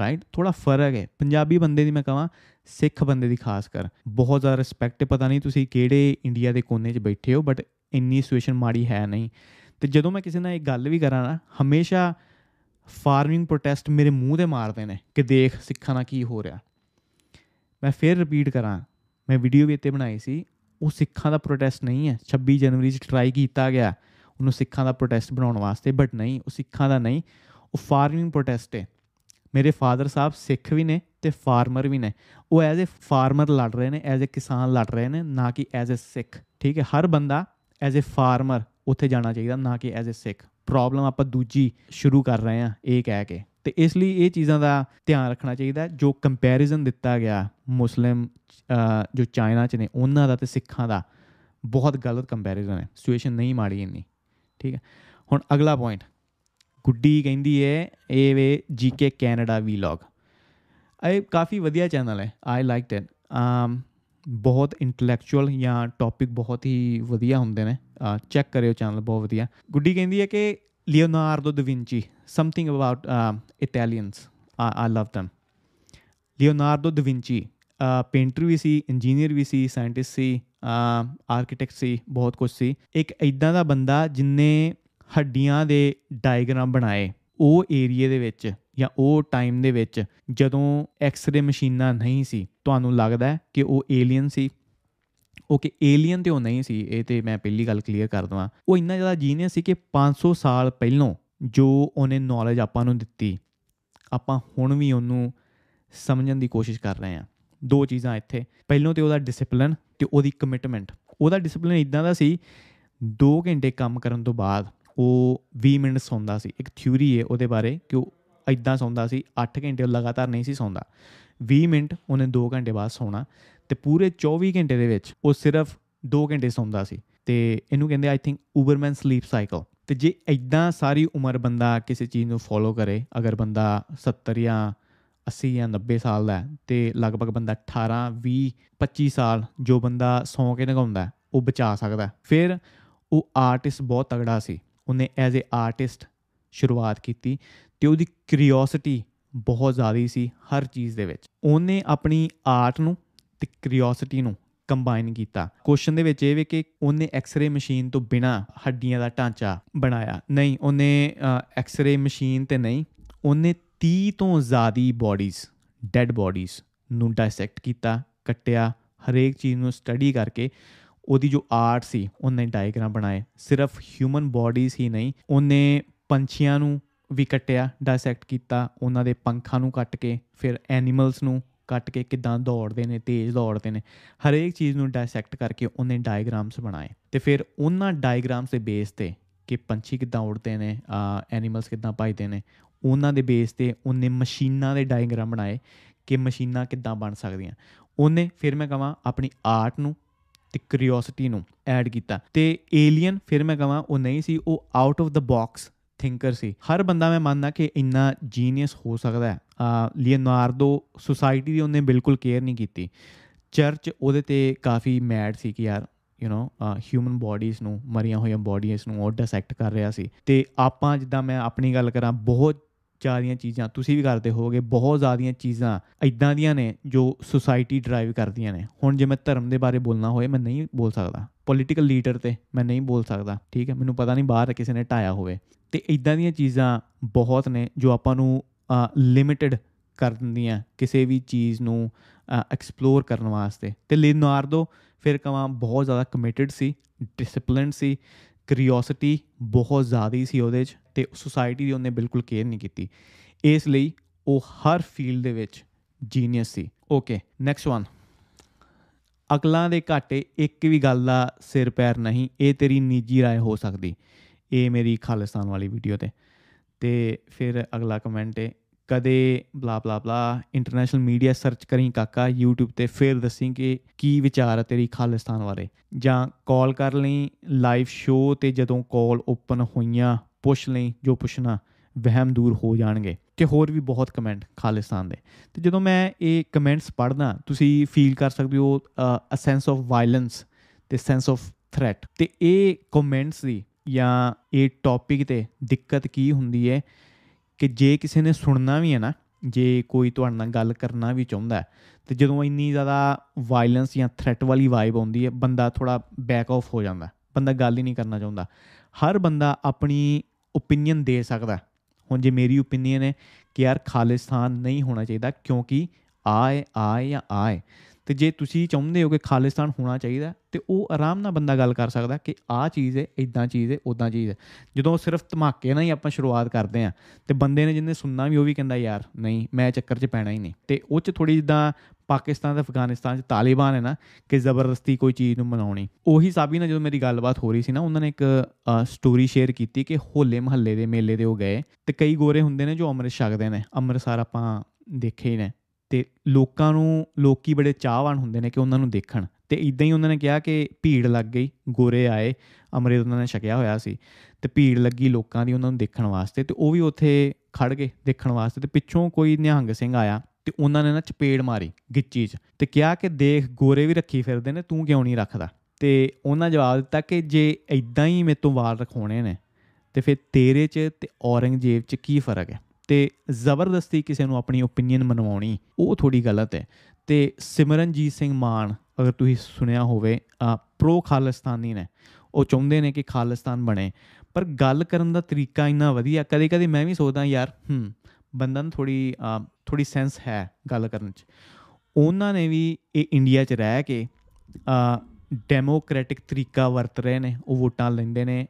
ਰਾਈਟ ਥੋੜਾ ਫ਼ਰਕ ਹੈ। ਪੰਜਾਬੀ ਬੰਦੇ ਦੀ ਮੈਂ ਕਹਾਂ, ਸਿੱਖ ਬੰਦੇ ਦੀ ਖਾਸ ਕਰ। ਬਹੁਤ ਜ਼ਿਆਦਾ ਰਿਸਪੈਕਟ ਪਤਾ ਨਹੀਂ ਤੁਸੀਂ ਕਿਹੜੇ ਇੰਡੀਆ ਦੇ ਕੋਨੇ 'ਚ ਬੈਠੇ ਹੋ ਬਟ ਇੰਨੀ ਸਿਚੁਏਸ਼ਨ ਮਾੜੀ ਹੈ ਨਹੀਂ। ਤੇ ਜਦੋਂ ਮੈਂ ਕਿਸੇ ਨਾਲ ਇਹ ਗੱਲ ਵੀ ਕਰਾਂ ਨਾ, ਹਮੇਸ਼ਾ ਫਾਰਮਿੰਗ ਪ੍ਰੋਟੈਸਟ ਮੇਰੇ ਮੂੰਹ ਤੇ ਮਾਰਦੇ ਨੇ ਕਿ ਦੇਖ ਸਿੱਖਾਂ ਨਾਲ ਕੀ ਹੋ ਰਿਹਾ। ਮੈਂ ਫੇਰ ਰਿਪੀਟ ਕਰਾਂ ਮੈਂ ਵੀਡੀਓ ਵੀ ਇੱਥੇ ਬਣਾਈ ਸੀ। ਉਹ ਸਿੱਖਾਂ ਦਾ ਪ੍ਰੋਟੈਸਟ ਨਹੀਂ ਹੈ। 26 ਜਨਵਰੀ 'ਚ ਟਰਾਈ ਕੀਤਾ ਗਿਆ। ਉਹਨੂੰ ਸਿੱਖਾਂ ਦਾ ਪ੍ਰੋਟੈਸਟ ਬਣਾਉਣ ਵਾਸਤੇ ਬਟ ਨਹੀਂ, ਉਹ ਸਿੱਖਾਂ ਦਾ ਨਹੀਂ, ਉਹ ਫਾਰਮਿੰਗ ਪ੍ਰੋਟੈਸਟ ਹੈ। ਮੇਰੇ ਫਾਦਰ ਸਾਹਿਬ ਸਿੱਖ ਵੀ ਨੇ ਤੇ ਫਾਰਮਰ ਵੀ ਨੇ। ਉਹ ਐਜ਼ ਅ ਫਾਰਮਰ ਲੜ ਰਹੇ ਨੇ ਐਜ਼ ਅ ਕਿਸਾਨ ਲੜ ਰਹੇ ਨੇ, ਨਾ ਕਿ ਐਜ਼ ਅ ਸਿੱਖ। ਠੀਕ ਹੈ, ਹਰ ਬੰਦਾ ਐਜ਼ ਅ ਫਾਰਮਰ ਉੱਥੇ ਜਾਣਾ ਚਾਹੀਦਾ, ਨਾ ਕਿ ਐਜ਼ ਅ ਸਿੱਖ। ਪ੍ਰੋਬਲਮ ਆਪਾਂ ਦੂਜੀ ਸ਼ੁਰੂ ਕਰ ਰਹੇ ਆ ਇਹ ਕਹਿ ਕੇ। ਤੇ ਇਸ ਲਈ ਇਹ ਚੀਜ਼ਾਂ ਦਾ ਧਿਆਨ ਰੱਖਣਾ ਚਾਹੀਦਾ ਜੋ ਕੰਪੈਰੀਜ਼ਨ ਦਿੱਤਾ ਗਿਆ ਮੁਸਲਿਮ ਜੋ ਚਾਈਨਾ ਚ ਨੇ, ਉਹਨਾਂ ਦਾ ਤੇ ਸਿੱਖਾਂ ਦਾ, ਬਹੁਤ ਗਲਤ ਕੰਪੈਰੀਜ਼ਨ ਹੈ। ਸਿਚੁਏਸ਼ਨ ਨਹੀਂ ਮਾੜੀ ਇੰਨੀ, ਠੀਕ ਹੈ। ਹੁਣ ਅਗਲਾ ਪੁਆਇੰਟ ਗੁੱਡੀ ਕਹਿੰਦੀ ਹੈ ਇਹ ਵੇ ਜੀਕੇ ਕੈਨੇਡਾ ਵੀਲੌਗ ਇਹ ਕਾਫੀ ਵਧੀਆ ਚੈਨਲ ਹੈ ਆਈ ਲਾਈਕਡ ਇਟ um ਬਹੁਤ ਇੰਟੈਲੈਕਚੁਅਲ ਜਾਂ ਟੌਪਿਕ ਬਹੁਤ ਹੀ ਵਧੀਆ ਹੁੰਦੇ ਨੇ। ਚੈੱਕ ਕਰਿਓ ਚੈਨਲ ਬਹੁਤ ਵਧੀਆ। ਗੁੱਡੀ ਕਹਿੰਦੀ ਹੈ ਕਿ Leonardo da Vinci something about Italians I love them. Leonardo da Vinci painter ਵੀ ਸੀ ਇੰਜੀਨੀਅਰ ਵੀ ਸੀ ਸਾਇੰਟਿਸਟ ਸੀ uh, ਆਰਕੀਟੈਕਟ ਸੀ, ਬਹੁਤ ਕੁਝ ਸੀ। ਇੱਕ ਐਦਾਂ ਦਾ ਬੰਦਾ ਜਿਨੇ ਹੱਡੀਆਂ ਦੇ ਡਾਇਗਰਾਮ ਬਣਾਏ, ਉਹ ਏਰੀਆ ਦੇ ਵਿੱਚ ਜਾਂ ਉਹ ਟਾਈਮ ਦੇ ਵਿੱਚ ਜਦੋਂ ਐਕਸ-ਰੇ ਮਸ਼ੀਨਾਂ ਨਹੀਂ ਸੀ, ਤੁਹਾਨੂੰ ਲੱਗਦਾ ਕਿ ਉਹ ਏਲੀਅਨ ਸੀ? ਓਕੇ ਏਲੀਅਨ ਤੇ ਉਹ ਨਹੀਂ ਸੀ, ਇਹ ਤੇ ਮੈਂ ਪਹਿਲੀ ਗੱਲ ਕਲੀਅਰ ਕਰ ਦਵਾਂ। ਉਹ ਇੰਨਾ ਜ਼ਿਆਦਾ ਜੀਨੀਅਸ ਸੀ ਕਿ 500 ਸਾਲ ਪਹਿਲਾਂ ਜੋ ਉਹਨੇ ਨੌਲੇਜ ਆਪਾਂ ਨੂੰ ਦਿੱਤੀ, ਆਪਾਂ ਹੁਣ ਵੀ ਉਹਨੂੰ ਸਮਝਣ ਦੀ ਕੋਸ਼ਿਸ਼ ਕਰ ਰਹੇ ਹਾਂ। ਦੋ ਚੀਜ਼ਾਂ ਇੱਥੇ। ਪਹਿਲਾਂ ਤੇ ਉਹਦਾ ਡਿਸਪਲਿਨ ਤੇ ਉਹਦੀ ਕਮਿਟਮੈਂਟ ਉਹਦਾ ਡਿਸਪਲਿਨ ਇਦਾਂ ਦਾ ਸੀ 2 ਘੰਟੇ ਕੰਮ ਕਰਨ ਤੋਂ ਬਾਅਦ ਉਹ 20 ਮਿੰਟ ਸੌਂਦਾ ਸੀ। ਇੱਕ ਥਿਊਰੀ ਹੈ ਉਹਦੇ ਬਾਰੇ ਕਿ ਉਹ ਇਦਾਂ ਸੌਂਦਾ ਸੀ 8 ਘੰਟੇ ਲਗਾਤਾਰ ਨਹੀਂ ਸੀ ਸੌਂਦਾ। 20 ਮਿੰਟ ਉਹਨੇ 2 ਘੰਟੇ ਬਾਅਦ ਸੌਣਾ ਤੇ ਪੂਰੇ 24 ਘੰਟੇ ਦੇ ਵਿੱਚ ਉਹ ਸਿਰਫ 2 ਘੰਟੇ ਸੌਂਦਾ ਸੀ। ਤੇ ਇਹਨੂੰ ਕਹਿੰਦੇ I think Uberman sleep cycle ਤੇ ਜੇ ਇਦਾਂ ਸਾਰੀ ਉਮਰ ਬੰਦਾ ਕਿਸੇ ਚੀਜ਼ ਨੂੰ ਫੋਲੋ ਕਰੇ, ਅਗਰ ਬੰਦਾ 70 ਜਾਂ 80 ਜਾਂ 90 ਸਾਲ ਦਾ ਤੇ ਲਗਭਗ ਬੰਦਾ 18 20 25 ਸਾਲ ਜੋ ਬੰਦਾ ਸੌਂ ਕੇ ਨਗਾਉਂਦਾ ਉਹ ਬਚਾ ਸਕਦਾ ਫਿਰ ਉਹ ਆਰਟਿਸਟ ਬਹੁਤ ਤਗੜਾ ਸੀ। ਉਹਨੇ ਐਜ਼ ਅ ਆਰਟਿਸਟ ਸ਼ੁਰੂਆਤ ਕੀਤੀ ਤੇ ਉਹਦੀ ਕਿਉਰਿਓਸਿਟੀ ਬਹੁਤ ਜ਼ਿਆਦੀ ਸੀ ਹਰ ਚੀਜ਼ ਦੇ ਵਿੱਚ। ਉਹਨੇ ਆਪਣੀ ਆਰਟ ਨੂੰ ਤੇ ਕਿਉਰਿਓਸਿਟੀ ਨੂੰ ਕੰਬਾਈਨ ਕੀਤਾ। ਕੁਐਸਚਨ ਦੇ ਵਿੱਚ ਇਹ ਵੀ ਕਿ ਉਹਨੇ ਐਕਸ-ਰੇ ਮਸ਼ੀਨ ਤੋਂ ਬਿਨਾ ਹੱਡੀਆਂ ਦਾ ਢਾਂਚਾ ਬਣਾਇਆ। ਨਹੀਂ, ਉਹਨੇ ਐਕਸ-ਰੇ ਮਸ਼ੀਨ ਤੇ ਨਹੀਂ, ਉਹਨੇ 30 ਤੋਂ ਜ਼ਿਆਦੀ ਬਾਡੀਜ਼ ਡੈੱਡ ਬਾਡੀਜ਼ ਨੂੰ ਡਾਇਸੈਕਟ ਕੀਤਾ, ਕੱਟਿਆ, ਹਰੇਕ ਚੀਜ਼ ਨੂੰ ਸਟੱਡੀ ਕਰਕੇ। ਉਹਦੀ ਜੋ ਆਰਟ ਸੀ, ਉਹਨੇ ਡਾਇਗਰਾਮ ਬਣਾਏ। ਸਿਰਫ ਹਿਊਮਨ ਬਾਡੀਜ਼ ਹੀ ਨਹੀਂ, ਉਹਨੇ ਪੰਛੀਆਂ ਨੂੰ ਵੀ ਕੱਟਿਆ ਡਾਇਸੈਕਟ ਕੀਤਾ, ਉਹਨਾਂ ਦੇ ਪੰਖਾਂ ਨੂੰ ਕੱਟ ਕੇ, ਫਿਰ ਐਨੀਮਲਸ ਨੂੰ ਕੱਟ ਕੇ ਕਿਦਾਂ ਦੌੜਦੇ ਨੇ, ਤੇਜ਼ ਦੌੜਦੇ ਨੇ, ਹਰੇਕ ਚੀਜ਼ ਨੂੰ ਡਾਇਸੈਕਟ ਕਰਕੇ ਉਹਨੇ ਡਾਇਗਰਾਮਸ ਬਣਾਏ। ਤੇ ਫਿਰ ਉਹਨਾਂ ਡਾਇਗਰਾਮਸ ਦੇ ਬੇਸ ਤੇ ਕਿ ਪੰਛੀ ਕਿਦਾਂ ਉੜਦੇ ਨੇ ਐਨੀਮਲਸ ਕਿਦਾਂ ਭਜਦੇ ਨੇ, ਉਹਨਾਂ ਦੇ ਬੇਸ ਤੇ ਉਹਨੇ ਮਸ਼ੀਨਾਂ ਦੇ ਡਾਇਗਰਾਮ ਬਣਾਏ ਕਿ ਮਸ਼ੀਨਾਂ ਕਿਦਾਂ ਬਣ ਸਕਦੀਆਂ। ਉਹਨੇ ਫਿਰ ਮੈਂ ਕਹਾਂ ਆਪਣੀ ਆਰਟ ਨੂੰ ਤੇ ਕਿਉਰਿਓਸਿਟੀ ਨੂੰ ਐਡ ਕੀਤਾ। ਤੇ ਏਲੀਅਨ ਫਿਰ ਮੈਂ ਕਹਾਂ ਉਹ ਨਹੀਂ ਸੀ, ਉਹ out of the box thinker ਸੀ। ਹਰ ਬੰਦਾ ਮੈਂ ਮੰਨਦਾ ਕਿ ਇੰਨਾ ਜੀਨੀਅਸ ਹੋ ਸਕਦਾ ਹੈ। ਲੀਓਨਾਰਡੋ ਸੁਸਾਇਟੀ ਦੀ ਉਹਨੇ ਬਿਲਕੁਲ ਕੇਅਰ ਨਹੀਂ ਕੀਤੀ। ਚਰਚ ਉਹਦੇ ਤੇ ਕਾਫੀ ਮੈਡ ਸੀ ਕਿ ਯਾਰ ਯੂ نو ਹਿਊਮਨ ਬਾਡੀਜ਼ ਨੂੰ, ਮਰੀਆਂ ਹੋਈਆਂ ਬਾਡੀਜ਼ ਨੂੰ ਉਹ ਡਿਸੈਕਟ ਕਰ ਰਿਹਾ ਸੀ। ਤੇ ਆਪਾਂ ਜਿੱਦਾਂ ਮੈਂ ਆਪਣੀ ਗੱਲ ਕਰਾਂ, ਬਹੁਤ ਜ਼ਿਆਦੀਆਂ ਚੀਜ਼ਾਂ ਤੁਸੀਂ ਵੀ ਕਰਦੇ ਹੋਵੋਗੇ, ਬਹੁਤ ਜ਼ਿਆਦੀਆਂ ਚੀਜ਼ਾਂ ਇਦਾਂ ਦੀਆਂ ਨੇ ਜੋ ਸੁਸਾਇਟੀ ਡਰਾਈਵ ਕਰਦੀਆਂ ਨੇ। ਹੁਣ ਜੇ ਮੈਂ ਧਰਮ ਦੇ ਬਾਰੇ ਬੋਲਣਾ ਹੋਏ, ਮੈਂ ਨਹੀਂ ਬੋਲ ਸਕਦਾ। ਪੋਲੀਟੀਕਲ ਲੀਡਰ ਤੇ ਮੈਂ ਨਹੀਂ ਬੋਲ ਸਕਦਾ। ਠੀਕ ਹੈ? ਮੈਨੂੰ ਪਤਾ ਨਹੀਂ ਬਾਹਰ ਕਿਸੇ ਨੇ ਢਾਇਆ ਹੋਵੇ। ਤੇ ਇਦਾਂ ਦੀਆਂ ਚੀਜ਼ਾਂ ਬਹੁਤ ਨੇ ਜੋ ਆਪਾਂ ਨੂੰ ਲਿਮਿਟਿਡ ਕਰ ਦਿੰਦੀਆਂ ਕਿਸੇ ਵੀ ਚੀਜ਼ ਨੂੰ ਐਕਸਪਲੋਰ ਕਰਨ ਵਾਸਤੇ ਤੇ ਲਿਨਾਰਡੋ ਫਿਰ ਕਵਾਂ ਬਹੁਤ ਜ਼ਿਆਦਾ ਕਮਿਟਡ ਸੀ ਡਿਸਪਲਿਨਡ ਸੀ ਕਿਉਰਿਓਸਿਟੀ ਬਹੁਤ ਜ਼ਿਆਦੀ ਸੀ ਉਹਦੇ 'ਚ ਤੇ ਸੋਸਾਇਟੀ ਦੀ ਉਹਨੇ ਬਿਲਕੁਲ ਕੇਅਰ ਨਹੀਂ ਕੀਤੀ ਇਸ ਲਈ ਉਹ ਹਰ ਫੀਲਡ ਦੇ ਵਿੱਚ ਜੀਨੀਅਸ ਸੀ ਓਕੇ ਨੈਕਸਟ ਵਨ ਅਕਲਾਂ ਦੇ ਘਾਟੇ ਇੱਕ ਵੀ ਗੱਲ ਦਾ ਸਿਰ ਪੈਰ ਨਹੀਂ ਇਹ ਤੇਰੀ ਨਿੱਜੀ رائے ਹੋ ਸਕਦੀ ਇਹ ਮੇਰੀ ਖਾਲਿਸਤਾਨ ਵਾਲੀ ਵੀਡੀਓ ਤੇ। ਤੇ ਫਿਰ ਅਗਲਾ ਕਮੈਂਟ ਹੈ ਕਦੇ blah blah blah international media search ਕਰੀ ਕਾਕਾ, YouTube ਤੇ ਫਿਰ ਦੱਸੀ ਕਿ ਕੀ ਵਿਚਾਰ ਹੈ ਤੇਰੀ ਖਾਲਿਸਤਾਨ ਬਾਰੇ। ਜਾਂ ਕਾਲ ਕਰ ਲਈ ਲਾਈਵ ਸ਼ੋ ਤੇ ਜਦੋਂ ਕਾਲ ਓਪਨ ਹੋਈਆਂ, ਪੁੱਛ ਲਈ ਜੋ ਪੁੱਛਣਾ, ਵਹਿਮ ਦੂਰ ਹੋ ਜਾਣਗੇ। ਤੇ ਹੋਰ ਵੀ ਬਹੁਤ ਕਮੈਂਟ ਖਾਲਿਸਤਾਨ ਦੇ। ਤੇ ਜਦੋਂ ਮੈਂ ਇਹ ਕਮੈਂਟਸ ਪੜ੍ਹਦਾ, ਤੁਸੀਂ ਫੀਲ ਕਰ ਸਕਦੇ ਹੋ ਅ ਸੈਂਸ ਆਫ ਵਾਇਲੈਂਸ ਤੇ ਸੈਂਸ ਆਫ ਥ੍ਰੈਟ ਤੇ ਇਹ ਕਮੈਂਟਸ ਦੀ ਜਾਂ ਇਹ ਟੌਪਿਕ ਤੇ ਦਿੱਕਤ ਕੀ ਹੁੰਦੀ ਹੈ ਕਿ ਜੇ ਕਿਸੇ ਨੇ ਸੁਣਨਾ ਵੀ ਹੈ ਨਾ, ਜੇ ਕੋਈ ਤੁਹਾਡੇ ਨਾਲ ਗੱਲ ਕਰਨਾ ਵੀ ਚਾਹੁੰਦਾ ਤੇ ਜਦੋਂ ਇੰਨੀ ਜ਼ਿਆਦਾ ਵਾਇਲੈਂਸ ਜਾਂ ਥ੍ਰੈਟ ਵਾਲੀ ਵਾਈਬ ਆਉਂਦੀ ਹੈ, ਬੰਦਾ ਥੋੜਾ ਬੈਕ ਆਫ ਹੋ ਜਾਂਦਾ ਬੰਦਾ ਗੱਲ ਹੀ ਨਹੀਂ ਕਰਨਾ ਚਾਹੁੰਦਾ। ਹਰ ਬੰਦਾ ਆਪਣੀ ਓਪੀਨੀਅਨ ਦੇ ਸਕਦਾ ਹੁਣ ਜੇ ਮੇਰੀ ਓਪੀਨੀਅਨ ਹੈ ਕਿ ਯਾਰ ਖਾਲਿਸਤਾਨ ਨਹੀਂ ਹੋਣਾ ਚਾਹੀਦਾ ਕਿਉਂਕਿ ਆਏ ਆਏ ਜਾਂ ਆਏ ਤੇ ਜੇ ਤੁਸੀਂ ਚਾਹੁੰਦੇ ਹੋ ਕਿ ਖਾਲਿਸਤਾਨ ਹੋਣਾ ਚਾਹੀਦਾ ਤੇ ਉਹ ਆਰਾਮ ਨਾਲ ਬੰਦਾ ਗੱਲ ਕਰ ਸਕਦਾ ਕਿ ਆਹ ਚੀਜ਼ ਹੈ ਇਦਾਂ ਚੀਜ਼ ਹੈ ਉਦਾਂ ਚੀਜ਼ ਹੈ। ਜਦੋਂ ਸਿਰਫ ਧਮਾਕੇ ਨਾਲ ਹੀ ਆਪਾਂ ਸ਼ੁਰੂਆਤ ਕਰਦੇ ਆ ਤੇ ਬੰਦੇ ਨੇ ਜਿੰਨੇ ਸੁਣਨਾ ਵੀ ਉਹ ਵੀ ਕਹਿੰਦਾ, ਯਾਰ, ਨਹੀਂ, ਮੈਂ ਚੱਕਰ 'ਚ ਪੈਣਾ ਹੀ ਨਹੀਂ। ਤੇ ਉਹ 'ਚ ਥੋੜੀ ਜਿੱਦਾਂ ਪਾਕਿਸਤਾਨ ਤੇ ਅਫਗਾਨਿਸਤਾਨ 'ਚ ਤਾਲਿਬਾਨ ਹੈ ਨਾ, ਕਿ ਜ਼ਬਰਦਸਤੀ ਕੋਈ ਚੀਜ਼ ਨੂੰ ਮਨਾਉਣੀ। ਉਹੀ ਸਾਬੀ ਨਾਲ ਜਦੋਂ ਮੇਰੀ ਗੱਲਬਾਤ ਹੋ ਰਹੀ ਸੀ ਨਾ, ਉਹਨਾਂ ਨੇ ਇੱਕ ਸਟੋਰੀ ਸ਼ੇਅਰ ਕੀਤੀ ਕਿ ਹੋਲੇ ਮਹੱਲੇ ਦੇ ਮੇਲੇ ਦੇ ਉਹ ਗਏ। ਤੇ ਕਈ ਗੋਰੇ ਹੁੰਦੇ ਨੇ ਜੋ ਅੰਮ੍ਰਿਤ ਛਕਦੇ ਨੇ। ਅੰਮ੍ਰਿਤਸਰ ਆਪਾਂ ਦੇਖੇ ਹੀ ਨੇ। ਤੇ ਲੋਕਾਂ ਨੂੰ, ਲੋਕੀ ਬੜੇ ਚਾਹਵਾਨ ਹੁੰਦੇ ਨੇ ਕਿ ਉਹਨਾਂ ਨੂੰ ਦੇਖਣ। ਤੇ ਇਦਾਂ ਹੀ ਉਹਨਾਂ ਨੇ ਕਿਹਾ ਕਿ ਭੀੜ ਲੱਗ ਗਈ, ਗੋਰੇ ਆਏ, ਅੰਮ੍ਰਿਤ ਉਹਨਾਂ ਨੇ ਛਕਿਆ ਹੋਇਆ ਸੀ। ਤੇ ਭੀੜ ਲੱਗੀ ਲੋਕਾਂ ਦੀ ਉਹਨਾਂ ਨੂੰ ਦੇਖਣ ਵਾਸਤੇ ਤੇ ਉਹ ਵੀ ਉੱਥੇ ਖੜ ਗਏ ਦੇਖਣ ਵਾਸਤੇ ਤੇ ਪਿੱਛੋਂ ਕੋਈ ਨਿਹੰਗ ਸਿੰਘ ਆਇਆ ਤੇ ਉਹਨਾਂ ਨੇ ਨਾ ਚਪੇੜ ਮਾਰੀ ਗਿੱਚੀ 'ਚ ਤੇ ਕਿਹਾ ਕਿ ਦੇਖ ਗੋਰੇ ਵੀ ਰੱਖੀ ਫਿਰਦੇ ਨੇ, ਤੂੰ ਕਿਉਂ ਨਹੀਂ ਰੱਖਦਾ? ਤੇ ਉਹਨਾਂ ਜਵਾਬ ਦਿੱਤਾ ਕਿ ਜੇ ਇਦਾਂ ਹੀ ਮੇਰੇ ਤੋਂ ਵਾਲ ਰਖਾਉਣੇ ਨੇ ਤੇ ਫਿਰ ਤੇਰੇ 'ਚ ਤੇ ਔਰੰਗਜ਼ੇਬ 'ਚ ਕੀ ਫ਼ਰਕ ਹੈ? ਤੇ ਜ਼ਬਰਦਸਤੀ ਕਿਸੇ ਨੂੰ ਆਪਣੀ ਓਪੀਨੀਅਨ ਮਨਵਾਉਣੀ, ਉਹ ਥੋੜੀ ਗਲਤ ਹੈ। ਤੇ ਸਿਮਰਨਜੀਤ ਸਿੰਘ ਮਾਨ, ਅਗਰ ਤੁਸੀਂ ਸੁਣਿਆ ਹੋਵੇ ਪ੍ਰੋ ਖਾਲਿਸਤਾਨੀ ਨੇ। ਉਹ ਚਾਹੁੰਦੇ ਨੇ ਕਿ ਖਾਲਿਸਤਾਨ ਬਣੇ। ਪਰ ਗੱਲ ਕਰਨ ਦਾ ਤਰੀਕਾ ਇੰਨਾ ਵਧੀਆ ਕਦੇ ਕਦੇ ਮੈਂ ਵੀ ਸੋਚਦਾ ਯਾਰ, ਹੂੰ, ਬੰਦਾ ਨੂੰ ਥੋੜੀ ਥੋੜੀ ਸੈਂਸ ਹੈ ਗੱਲ ਕਰਨ 'ਚ। ਉਹਨਾਂ ਨੇ ਵੀ ਇਹ ਇੰਡੀਆ 'ਚ ਰਹਿ ਕੇ ਡੈਮੋਕ੍ਰੈਟਿਕ ਤਰੀਕਾ ਵਰਤ ਰਹੇ ਨੇ, ਉਹ ਵੋਟਾਂ ਲੈਂਦੇ ਨੇ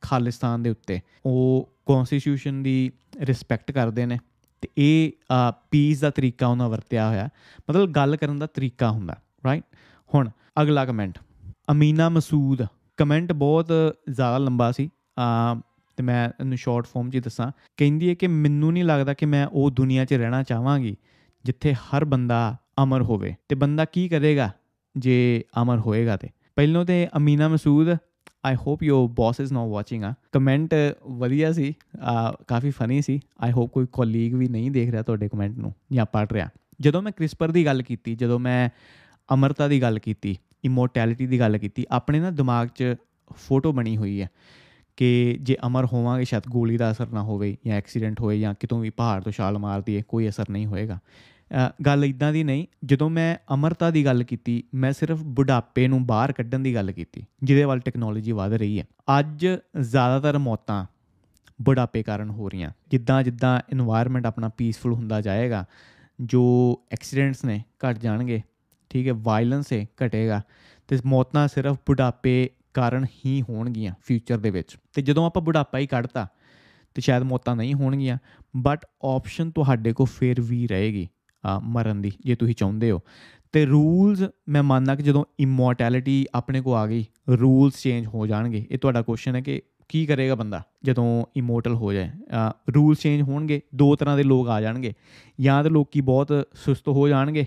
ਖਾਲਿਸਤਾਨ ਦੇ ਉੱਤੇ। ਉਹ ਕਨਸਟੀਟਿਊਸ਼ਨ ਦੀ ਰਿਸਪੈਕਟ ਕਰਦੇ ਨੇ ਤੇ ਇਹ ਪੀਸ ਦਾ ਤਰੀਕਾ ਉਹਨਾਂ ਵਰਤਿਆ ਹੋਇਆ ਮਤਲਬ ਗੱਲ ਕਰਨ ਦਾ ਤਰੀਕਾ ਹੁੰਦਾ ਰਾਈਟ ਹੁਣ ਅਗਲਾ ਕਮੈਂਟ ਅਮੀਨਾ ਮਸੂਦ ਕਮੈਂਟ ਬਹੁਤ ਜ਼ਿਆਦਾ ਲੰਬਾ ਸੀ। ਆ ਤੇ ਮੈਂ ਇਹਨੂੰ ਸ਼ਾਰਟ ਫਾਰਮ 'ਚ ਦੱਸਾਂ। ਕਹਿੰਦੀ ਹੈ ਕਿ ਮੈਨੂੰ ਨਹੀਂ ਲੱਗਦਾ ਕਿ ਮੈਂ ਉਹ ਦੁਨੀਆ 'ਚ ਰਹਿਣਾ ਚਾਹਾਂਗੀ ਜਿੱਥੇ ਹਰ ਬੰਦਾ ਅਮਰ ਹੋਵੇ। ਤੇ ਬੰਦਾ ਕੀ ਕਰੇਗਾ ਜੇ ਅਮਰ ਹੋਏਗਾ ਤੇ? ਪਹਿਲੋਂ ਤੇ Amina Masood I hope your boss is not watching ਆ ਕਮੈਂਟ ਵਧੀਆ ਸੀ ਕਾਫੀ ਫਨੀ ਸੀ। ਆਈ ਹੋਪ ਕੋਈ ਕੋਲੀਗ ਵੀ ਨਹੀਂ ਦੇਖ ਰਿਹਾ ਤੁਹਾਡੇ ਕਮੈਂਟ ਨੂੰ ਜਾਂ ਪੜ ਰਿਹਾ। ਜਦੋਂ ਮੈਂ ਕ੍ਰਿਸਪਰ ਦੀ ਗੱਲ ਕੀਤੀ, ਜਦੋਂ ਮੈਂ ਅਮਰਤਾ ਦੀ ਗੱਲ ਕੀਤੀ ਇਮੋਰਟੈਲਿਟੀ ਦੀ ਗੱਲ ਕੀਤੀ, ਆਪਣੇ ਨਾ ਦਿਮਾਗ 'ਚ ਫੋਟੋ ਬਣੀ ਹੋਈ ਹੈ ਕਿ ਜੇ ਅਮਰ ਹੋਵਾਂਗੇ, ਸ਼ਾਇਦ ਗੋਲੀ ਦਾ ਅਸਰ ਨਾ ਹੋਵੇ ਜਾਂ ਐਕਸੀਡੈਂਟ ਹੋਏ ਜਾਂ ਕਿਤੋਂ ਵੀ ਪਹਾੜ ਤੋਂ ਛਾਲ ਮਾਰ ਦਈਏ, ਕੋਈ ਅਸਰ ਨਹੀਂ ਹੋਏਗਾ। ਗੱਲ ਇਦਾਂ ਦੀ ਨਹੀਂ। ਜਦੋਂ ਮੈਂ ਅਮਰਤਾ ਦੀ ਗੱਲ ਕੀਤੀ, ਮੈਂ ਸਿਰਫ ਬੁਢਾਪੇ ਨੂੰ ਬਾਹਰ ਕੱਢਣ ਦੀ ਗੱਲ ਕੀਤੀ, ਜਿਹਦੇ ਵੱਲ ਟੈਕਨੋਲੋਜੀ ਵਧ ਰਹੀ ਹੈ। ਅੱਜ ਜ਼ਿਆਦਾਤਰ ਮੌਤਾਂ ਬੁਢਾਪੇ ਕਾਰਨ ਹੋ ਰਹੀਆਂ। ਜਿੱਦਾਂ ਜਿੱਦਾਂ এনवायरमेंट ਆਪਣਾ ਪੀਸਫੁਲ ਹੁੰਦਾ ਜਾਏਗਾ, ਜੋ ਐਕਸੀਡੈਂਟਸ ਨੇ, ਘਟ ਜਾਣਗੇ, ਠੀਕ ਹੈ ਵਾਇਲੈਂਸ ਹੈ, ਘਟੇਗਾ। ਤੇ ਮੌਤਾਂ ਸਿਰਫ ਬੁਢਾਪੇ ਕਾਰਨ ਹੀ ਹੋਣਗੀਆਂ ਫਿਊਚਰ ਦੇ ਵਿੱਚ। ਤੇ ਜਦੋਂ ਆਪਾਂ ਬੁਢਾਪਾ ਹੀ ਕੱਢਤਾ, ਤੇ ਸ਼ਾਇਦ ਮੌਤਾਂ ਨਹੀਂ ਹੋਣਗੀਆਂ ਬਟ ਆਪਸ਼ਨ ਤੁਹਾਡੇ ਕੋਲ ਫੇਰ ਵੀ ਰਹੇਗੀ। ਮਰਨ ਦੀ, ਜੇ ਤੁਸੀਂ ਚਾਹੁੰਦੇ ਹੋ। ਤੇ ਰੂਲਸ ਮੈਂ ਮੰਨਦਾ ਕਿ ਜਦੋਂ ਇਮੋਰਟੈਲਿਟੀ ਆਪਣੇ ਕੋ ਆ ਗਈ ਰੂਲਸ ਚੇਂਜ ਹੋ ਜਾਣਗੇ। ਇਹ ਤੁਹਾਡਾ ਕੁਐਸਚਨ ਹੈ ਕਿ ਕੀ ਕਰੇਗਾ ਬੰਦਾ ਜਦੋਂ ਇਮੋਰਟਲ ਹੋ ਜਾਏ? ਰੂਲਸ ਚੇਂਜ ਹੋਣਗੇ, ਦੋ ਤਰ੍ਹਾਂ ਦੇ ਲੋਕ ਆ ਜਾਣਗੇ। ਜਾਂ ਤਾਂ ਲੋਕੀ ਬਹੁਤ ਸੁਸਤ ਹੋ ਜਾਣਗੇ,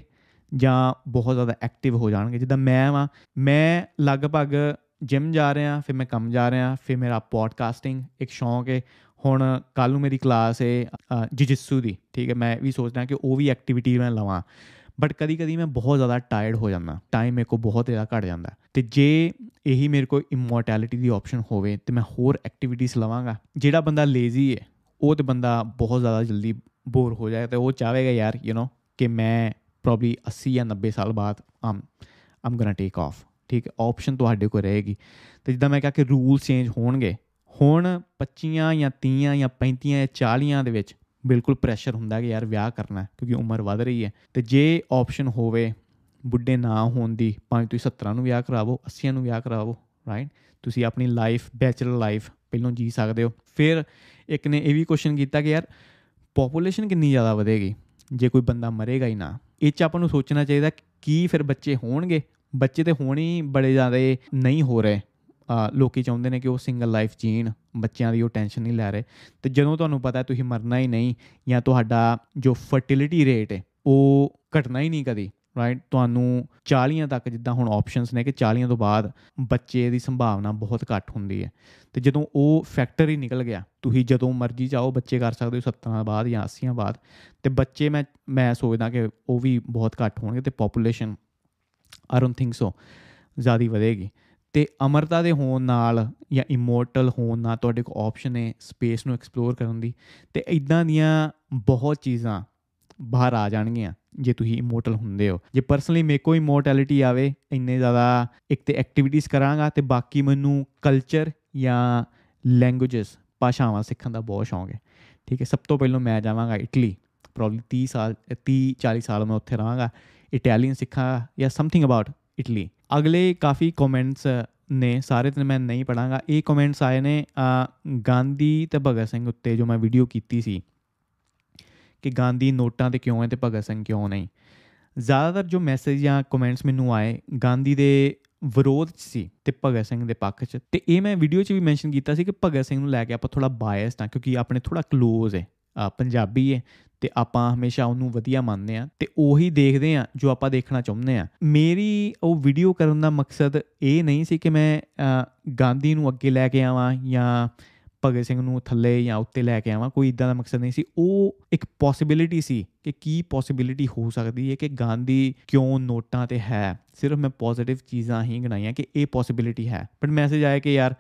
ਜਾਂ ਬਹੁਤ ਜ਼ਿਆਦਾ ਐਕਟਿਵ ਹੋ ਜਾਣਗੇ। ਜਿੱਦਾਂ ਮੈਂ ਵਾਂ, ਮੈਂ ਲਗਭਗ ਜਿਮ ਜਾ ਰਿਹਾ, ਫਿਰ ਮੈਂ ਕੰਮ ਜਾ ਰਿਹਾ, ਫਿਰ ਮੇਰਾ ਪੋਡਕਾਸਟਿੰਗ ਇੱਕ ਸ਼ੌਂਕ ਹੈ। ਹੁਣ ਕੱਲ ਨੂੰ ਮੇਰੀ ਕਲਾਸ ਹੈ ਜਿਜਿਸੂ ਦੀ, ਠੀਕ ਹੈ? ਮੈਂ ਵੀ ਸੋਚਦਾ ਕਿ ਉਹ ਵੀ ਐਕਟੀਵਿਟੀ ਮੈਂ ਲਵਾਂ। ਬਟ ਕਦੀ ਕਦੀ ਮੈਂ ਬਹੁਤ ਜ਼ਿਆਦਾ ਟਾਇਰਡ ਹੋ ਜਾਂਦਾ। ਟਾਈਮ ਮੇਰੇ ਕੋ ਬਹੁਤ ਜ਼ਿਆਦਾ ਘਟ ਜਾਂਦਾ। ਤੇ ਜੇ ਇਹੀ ਮੇਰੇ ਕੋਲ ਇਮੋਰਟੈਲਿਟੀ ਦੀ ਆਪਸ਼ਨ ਹੋਵੇ, ਤੇ ਮੈਂ ਹੋਰ ਐਕਟੀਵਿਟੀਜ਼ ਲਵਾਂਗਾ। ਜਿਹੜਾ ਬੰਦਾ ਲੇਜ਼ੀ ਹੈ ਉਹ ਤੇ ਬੰਦਾ ਬਹੁਤ ਜ਼ਿਆਦਾ ਜਲਦੀ ਬੋਰ ਹੋ ਜਾਏ ਤੇ ਉਹ ਚਾਹੇਗਾ ਯਾਰ ਯੂ نو ਕਿ ਮੈਂ ਪ੍ਰੋਬਬਲੀ 80 ਜਾਂ 90 ਸਾਲ ਬਾਅਦ ਆਮ ਆਮ ਗੋਣਾ ਟੇਕ ਆਫ ਠੀਕ ਹੈ? ਆਪਸ਼ਨ ਤੁਹਾਡੇ ਕੋਲ ਰਹੇਗੀ। ਤੇ ਜਿੱਦਾਂ ਮੈਂ ਕਿਹਾ ਕਿ ਰੂਲ ਚੇਂਜ ਹੋਣਗੇ ਹੁਣ 25 ਜਾਂ 30 ਜਾਂ 35 ਜਾਂ 40 ਦੇ ਵਿੱਚ ਬਿਲਕੁਲ ਪ੍ਰੈਸ਼ਰ ਹੁੰਦਾ ਕਿ ਯਾਰ ਵਿਆਹ ਕਰਨਾ ਕਿਉਂਕਿ ਉਮਰ ਵਧ ਰਹੀ ਹੈ। ਤੇ ਜੇ ਆਪਸ਼ਨ ਹੋਵੇ ਬੁੱਢੇ ਨਾ ਹੋਣ ਦੀ, ਭਾਵੇਂ ਤੁਸੀਂ 17 ਨੂੰ ਵਿਆਹ ਕਰਾਵੋ 80 ਨੂੰ ਵਿਆਹ ਕਰਾਵੋ ਰਾਈਟ ਤੁਸੀਂ ਆਪਣੀ ਲਾਈਫ ਬੈਚਲਰ ਲਾਈਫ ਪਹਿਲਾਂ ਜੀ ਸਕਦੇ ਹੋ। ਫਿਰ ਇੱਕ ਨੇ ਇਹ ਵੀ ਕੁਐਸਚਨ ਕੀਤਾ ਕਿ ਯਾਰ ਪੋਪੂਲੇਸ਼ਨ ਕਿੰਨੀ ਜ਼ਿਆਦਾ ਵਧੇਗੀ? ਜੇ ਕੋਈ ਬੰਦਾ ਮਰੇਗਾ ਹੀ ਨਾ, ਇਹ ਚ ਆਪਾਂ ਨੂੰ ਸੋਚਣਾ ਚਾਹੀਦਾ ਕੀ ਫਿਰ ਬੱਚੇ ਹੋਣਗੇ? ਬੱਚੇ ਤੇ ਹੋਣੀ ਬੜੇ ਜ਼ਿਆਦਾ ਨਹੀਂ ਹੋ ਰਹੇ। ਲੋਕੀ ਚਾਹੁੰਦੇ ਨੇ ਕਿ ਉਹ ਸਿੰਗਲ ਲਾਈਫ ਜੀਣ, ਬੱਚਿਆਂ ਦੀ ਉਹ ਟੈਨਸ਼ਨ ਨਹੀਂ ਲੈ ਰਹੇ। ਤੇ ਜਦੋਂ ਤੁਹਾਨੂੰ ਪਤਾ ਤੁਸੀਂ ਮਰਨਾ ਹੀ ਨਹੀਂ ਜਾਂ ਤੁਹਾਡਾ ਜੋ ਫਰਟੀਲਿਟੀ ਰੇਟ ਹੈ, ਉਹ ਘਟਣਾ ਹੀ ਨਹੀਂ ਕਦੀ ਰਾਈਟ ਤੁਹਾਨੂੰ 40 ਤੱਕ ਜਿੱਦਾਂ ਹੁਣ ਆਪਸ਼ਨਸ ਨੇ ਕਿ 40 ਤੋਂ ਬਾਅਦ ਬੱਚੇ ਦੀ ਸੰਭਾਵਨਾ ਬਹੁਤ ਘੱਟ ਹੁੰਦੀ ਹੈ। ਤੇ ਜਦੋਂ ਉਹ ਫੈਕਟਰ ਹੀ ਨਿਕਲ ਗਿਆ, ਤੁਸੀਂ ਜਦੋਂ ਮਰਜ਼ੀ ਚਾਹੋ ਬੱਚੇ ਕਰ ਸਕਦੇ ਹੋ 70 ਬਾਅਦ ਜਾਂ 80 ਬਾਅਦ। ਤੇ ਬੱਚੇ ਮੈਂ ਮੈਂ ਸੋਚਦਾ ਕਿ ਉਹ ਵੀ ਬਹੁਤ ਘੱਟ ਹੋਣਗੇ ਤੇ population I don't think so ਜ਼ਿਆਦਾ ਵਧੇਗੀ। ਤੇ ਅਮਰਤਾ ਦੇ ਹੋਣ ਨਾਲ ਜਾਂ ਇਮੋਰਟਲ ਹੋਣ ਨਾਲ ਤੁਹਾਡੇ ਕੋਲ ਆਪਸ਼ਨ ਹੈ ਸਪੇਸ ਨੂੰ ਐਕਸਪਲੋਰ ਕਰਨ ਦੀ, ਤੇ ਇਦਾਂ ਦੀਆਂ ਬਹੁਤ ਚੀਜ਼ਾਂ ਬਾਹਰ ਆ ਜਾਣਗੀਆਂ ਜੇ ਤੁਸੀਂ ਇਮੋਰਟਲ ਹੁੰਦੇ ਹੋ। ਜੇ ਪਰਸਨਲੀ ਮੇਰੇ ਕੋਈ ਇਮੋਰਟੈਲਿਟੀ ਆਵੇ, ਇੰਨੇ ਜ਼ਿਆਦਾ ਇੱਕ ਤੇ ਐਕਟੀਵਿਟੀਜ਼ ਕਰਾਂਗਾ ਤੇ ਬਾਕੀ ਮੈਨੂੰ ਕਲਚਰ ਜਾਂ ਲੈਂਗੁਏਜਸ ਭਾਸ਼ਾਵਾਂ ਸਿੱਖਣ ਦਾ ਬਹੁਤ ਸ਼ੌਂਕ ਹੈ। ਠੀਕ ਹੈ, ਸਭ ਤੋਂ ਪਹਿਲਾਂ ਮੈਂ ਜਾਵਾਂਗਾ ਇਟਲੀ। ਪ੍ਰੋਬਬਲੀ 30 ਸਾਲ 30 40 ਸਾਲ ਮੈਂ ਉੱਥੇ ਰਹਾਂਗਾ। ਇਟਾਲੀਅਨ ਸਿੱਖਾਂ ਜਾਂ ਸਮਥਿੰਗ ਅਬਾਊਟ ਇਟਲੀ। ਅਗਲੇ ਕਾਫੀ ਕਮੈਂਟਸ ਨੇ, ਸਾਰੇ ਤੇ ਮੈਂ ਨਹੀਂ ਪੜਾਂਗਾ ਇਹ ਕਮੈਂਟਸ ਆਏ ਨੇ ਗਾਂਧੀ ਤੇ ਭਗਤ ਸਿੰਘ ਉੱਤੇ ਜੋ ਮੈਂ ਵੀਡੀਓ ਕੀਤੀ ਸੀ ਕਿ ਗਾਂਧੀ ਨੋਟਾਂ ਤੇ ਕਿਉਂ ਹੈ ਤੇ ਭਗਤ ਸਿੰਘ ਕਿਉਂ ਨਹੀਂ। ਜ਼ਿਆਦਾਤਰ ਜੋ ਮੈਸੇਜ ਜਾਂ ਕਮੈਂਟਸ ਮੈਨੂੰ ਆਏ, ਗਾਂਧੀ ਦੇ ਵਿਰੋਧ ਚ ਸੀ ਤੇ ਭਗਤ ਸਿੰਘ ਦੇ ਪੱਖ ਚ। ਤੇ ਇਹ ਮੈਂ ਵੀਡੀਓ ਚ ਵੀ ਮੈਂਸ਼ਨ ਕੀਤਾ ਸੀ ਕਿ ਭਗਤ ਸਿੰਘ ਨੂੰ ਲੈ ਕੇ ਆਪਾਂ ਥੋੜਾ ਬਾਇਸਡ ਆ ਕਿਉਂਕਿ ਆਪਣੇ ਥੋੜਾ ক্লোਜ਼ ਹੈ ਪੰਜਾਬੀ ਹੈ। ਤੇ ਆਪਾਂ ਹਮੇਸ਼ਾ ਉਹਨੂੰ ਵਧੀਆ ਮੰਨਦੇ ਆ ਤੇ ਉਹੀ ਦੇਖਦੇ ਆ ਜੋ ਆਪਾਂ ਦੇਖਣਾ ਚਾਹੁੰਦੇ ਆ ਮੇਰੀ ਉਹ ਵੀਡੀਓ ਕਰਨ ਦਾ ਮਕਸਦ ਇਹ ਨਹੀਂ ਸੀ ਕਿ ਮੈਂ ਗਾਂਧੀ ਨੂੰ ਅੱਗੇ ਲੈ ਕੇ ਆਵਾਂ ਜਾਂ ਭਗਤ ਸਿੰਘ ਨੂੰ ਥੱਲੇ ਜਾਂ ਉੱਤੇ ਲੈ ਕੇ ਆਵਾਂ, ਕੋਈ ਇਦਾਂ ਦਾ ਮਕਸਦ ਨਹੀਂ ਸੀ। ਉਹ ਇੱਕ ਪੋਸਿਬਿਲਿਟੀ ਸੀ ਕਿ ਕੀ ਪੋਸਿਬਿਲਿਟੀ ਹੋ ਸਕਦੀ ਹੈ ਕਿ ਗਾਂਧੀ ਕਿਉਂ ਨੋਟਾਂ ਤੇ ਹੈ। ਸਿਰਫ ਮੈਂ ਪੋਜ਼ਿਟਿਵ ਚੀਜ਼ਾਂ ਹੀ ਗਣਾਈਆਂ ਕਿ ਇਹ ਪੋਸਿਬਿਲਿਟੀ ਹੈ। ਪਰ ਮੈਸੇਜ ਆਇਆ ਕਿ ਯਾਰ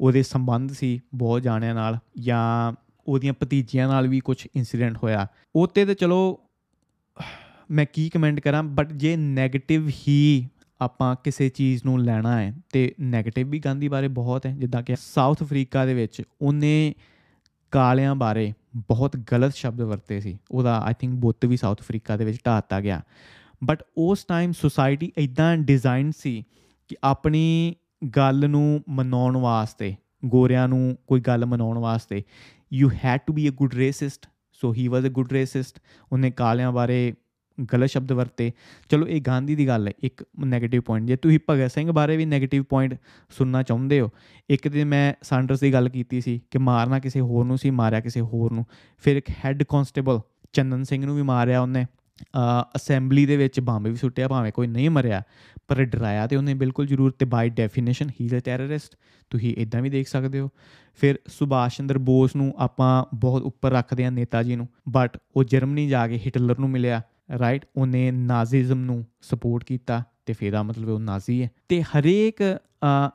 ਉਹਦੇ ਸੰਬੰਧ ਸੀ ਬਹੁਤ ਜਾਣਿਆਂ ਨਾਲ ਜਾਂ ਉਹਦੀਆਂ ਭਤੀਜੀਆਂ ਨਾਲ ਵੀ ਕੁਝ ਇਨਸੀਡੈਂਟ ਹੋਇਆ। ਉੱਤੇ ਤੇ ਚਲੋ, ਮੈਂ ਕੀ ਕਮੈਂਟ ਕਰਾਂ ਬਟ ਜੇ 네ਗੇਟਿਵ ਹੀ ਆਪਾਂ ਕਿਸੇ ਚੀਜ਼ ਨੂੰ ਲੈਣਾ ਹੈ, ਤੇ 네ਗੇਟਿਵ ਵੀ ਗਾਂਧੀ ਬਾਰੇ ਬਹੁਤ ਹੈ, ਜਿੱਦਾਂ ਕਿ ਸਾਊਥ ਅਫਰੀਕਾ ਦੇ ਵਿੱਚ ਉਹਨੇ ਕਾਲਿਆਂ ਬਾਰੇ ਬਹੁਤ ਗਲਤ ਸ਼ਬਦ ਵਰਤੇ ਸੀ। ਉਹਦਾ ਆਈ ਥਿੰਕ ਬੁੱਤ ਵੀ ਸਾਊਥ ਅਫਰੀਕਾ ਦੇ ਵਿੱਚ ਢਾਤਾ ਗਿਆ। ਬਟ ਉਸ ਟਾਈਮ ਸੋਸਾਇਟੀ ਇਦਾਂ ਡਿਜ਼ਾਈਨ ਸੀ ਕਿ ਆਪਣੀ ਗੱਲ ਨੂੰ ਮਨਾਉਣ ਵਾਸਤੇ, ਗੋਰਿਆਂ ਨੂੰ ਕੋਈ ਗੱਲ ਮਨਾਉਣ ਵਾਸਤੇ you had to be a good racist so he was a good racist ਉਹਨੇ ਕਾਲਿਆਂ ਬਾਰੇ ਗਲਤ ਸ਼ਬਦ ਵਰਤੇ ਚਲੋ ਇਹ ਗਾਂਧੀ ਦੀ ਗੱਲ ਹੈ ਇੱਕ 네ਗੇਟਿਵ ਪੁਆਇੰਟ ਜੇ ਤੁਸੀਂ ਭਗਤ ਸਿੰਘ ਬਾਰੇ ਵੀ 네ਗੇਟਿਵ ਪੁਆਇੰਟ ਸੁਣਨਾ ਚਾਹੁੰਦੇ ਹੋ ਇੱਕ ਤੇ ਮੈਂ ਸੈਂਡਰਸ ਦੀ ਗੱਲ ਕੀਤੀ ਸੀ ਕਿ ਮਾਰਨਾ ਕਿਸੇ ਹੋਰ ਨੂੰ ਸੀ ਮਾਰਿਆ ਕਿਸੇ ਹੋਰ ਨੂੰ ਫਿਰ ਇੱਕ ਹੈੱਡ ਕਨਸਟੇਬਲ ਚੰਦਨ ਸਿੰਘ ਨੂੰ ਵੀ ਮਾਰਿਆ ਉਹਨੇ ਅਸੈਂਬਲੀ ਦੇ ਵਿੱਚ ਬੰਬ ਵੀ ਸੁੱਟਿਆ, ਭਾਵੇਂ ਕੋਈ ਨਹੀਂ ਮਰਿਆ, ਪਰ ਡਰਾਇਆ ਤੇ ਉਹਨੇ ਬਿਲਕੁਲ ਜ਼ਰੂਰ ਤੇ by definition he is a terrorist ਤੁਸੀਂ ਇਦਾਂ ਵੀ ਦੇਖ ਸਕਦੇ ਹੋ। ਫਿਰ ਸੁਭਾਸ਼ ਚੰਦਰ ਬੋਸ ਨੂੰ ਆਪਾਂ ਬਹੁਤ ਉੱਪਰ ਰੱਖਦੇ ਆ ਨੇਤਾ ਜੀ ਨੂੰ ਬਟ ਉਹ ਜਰਮਨੀ ਜਾ ਕੇ ਹਿਟਲਰ ਨੂੰ ਮਿਲਿਆ ਰਾਈਟ ਉਹਨੇ ਨਾਜ਼ੀਜ਼ਮ ਨੂੰ ਸਪੋਰਟ ਕੀਤਾ ਤੇ ਫਿਰ ਦਾ ਮਤਲਬ ਉਹ ਨਾਜ਼ੀ ਹੈ। ਤੇ ਹਰੇਕ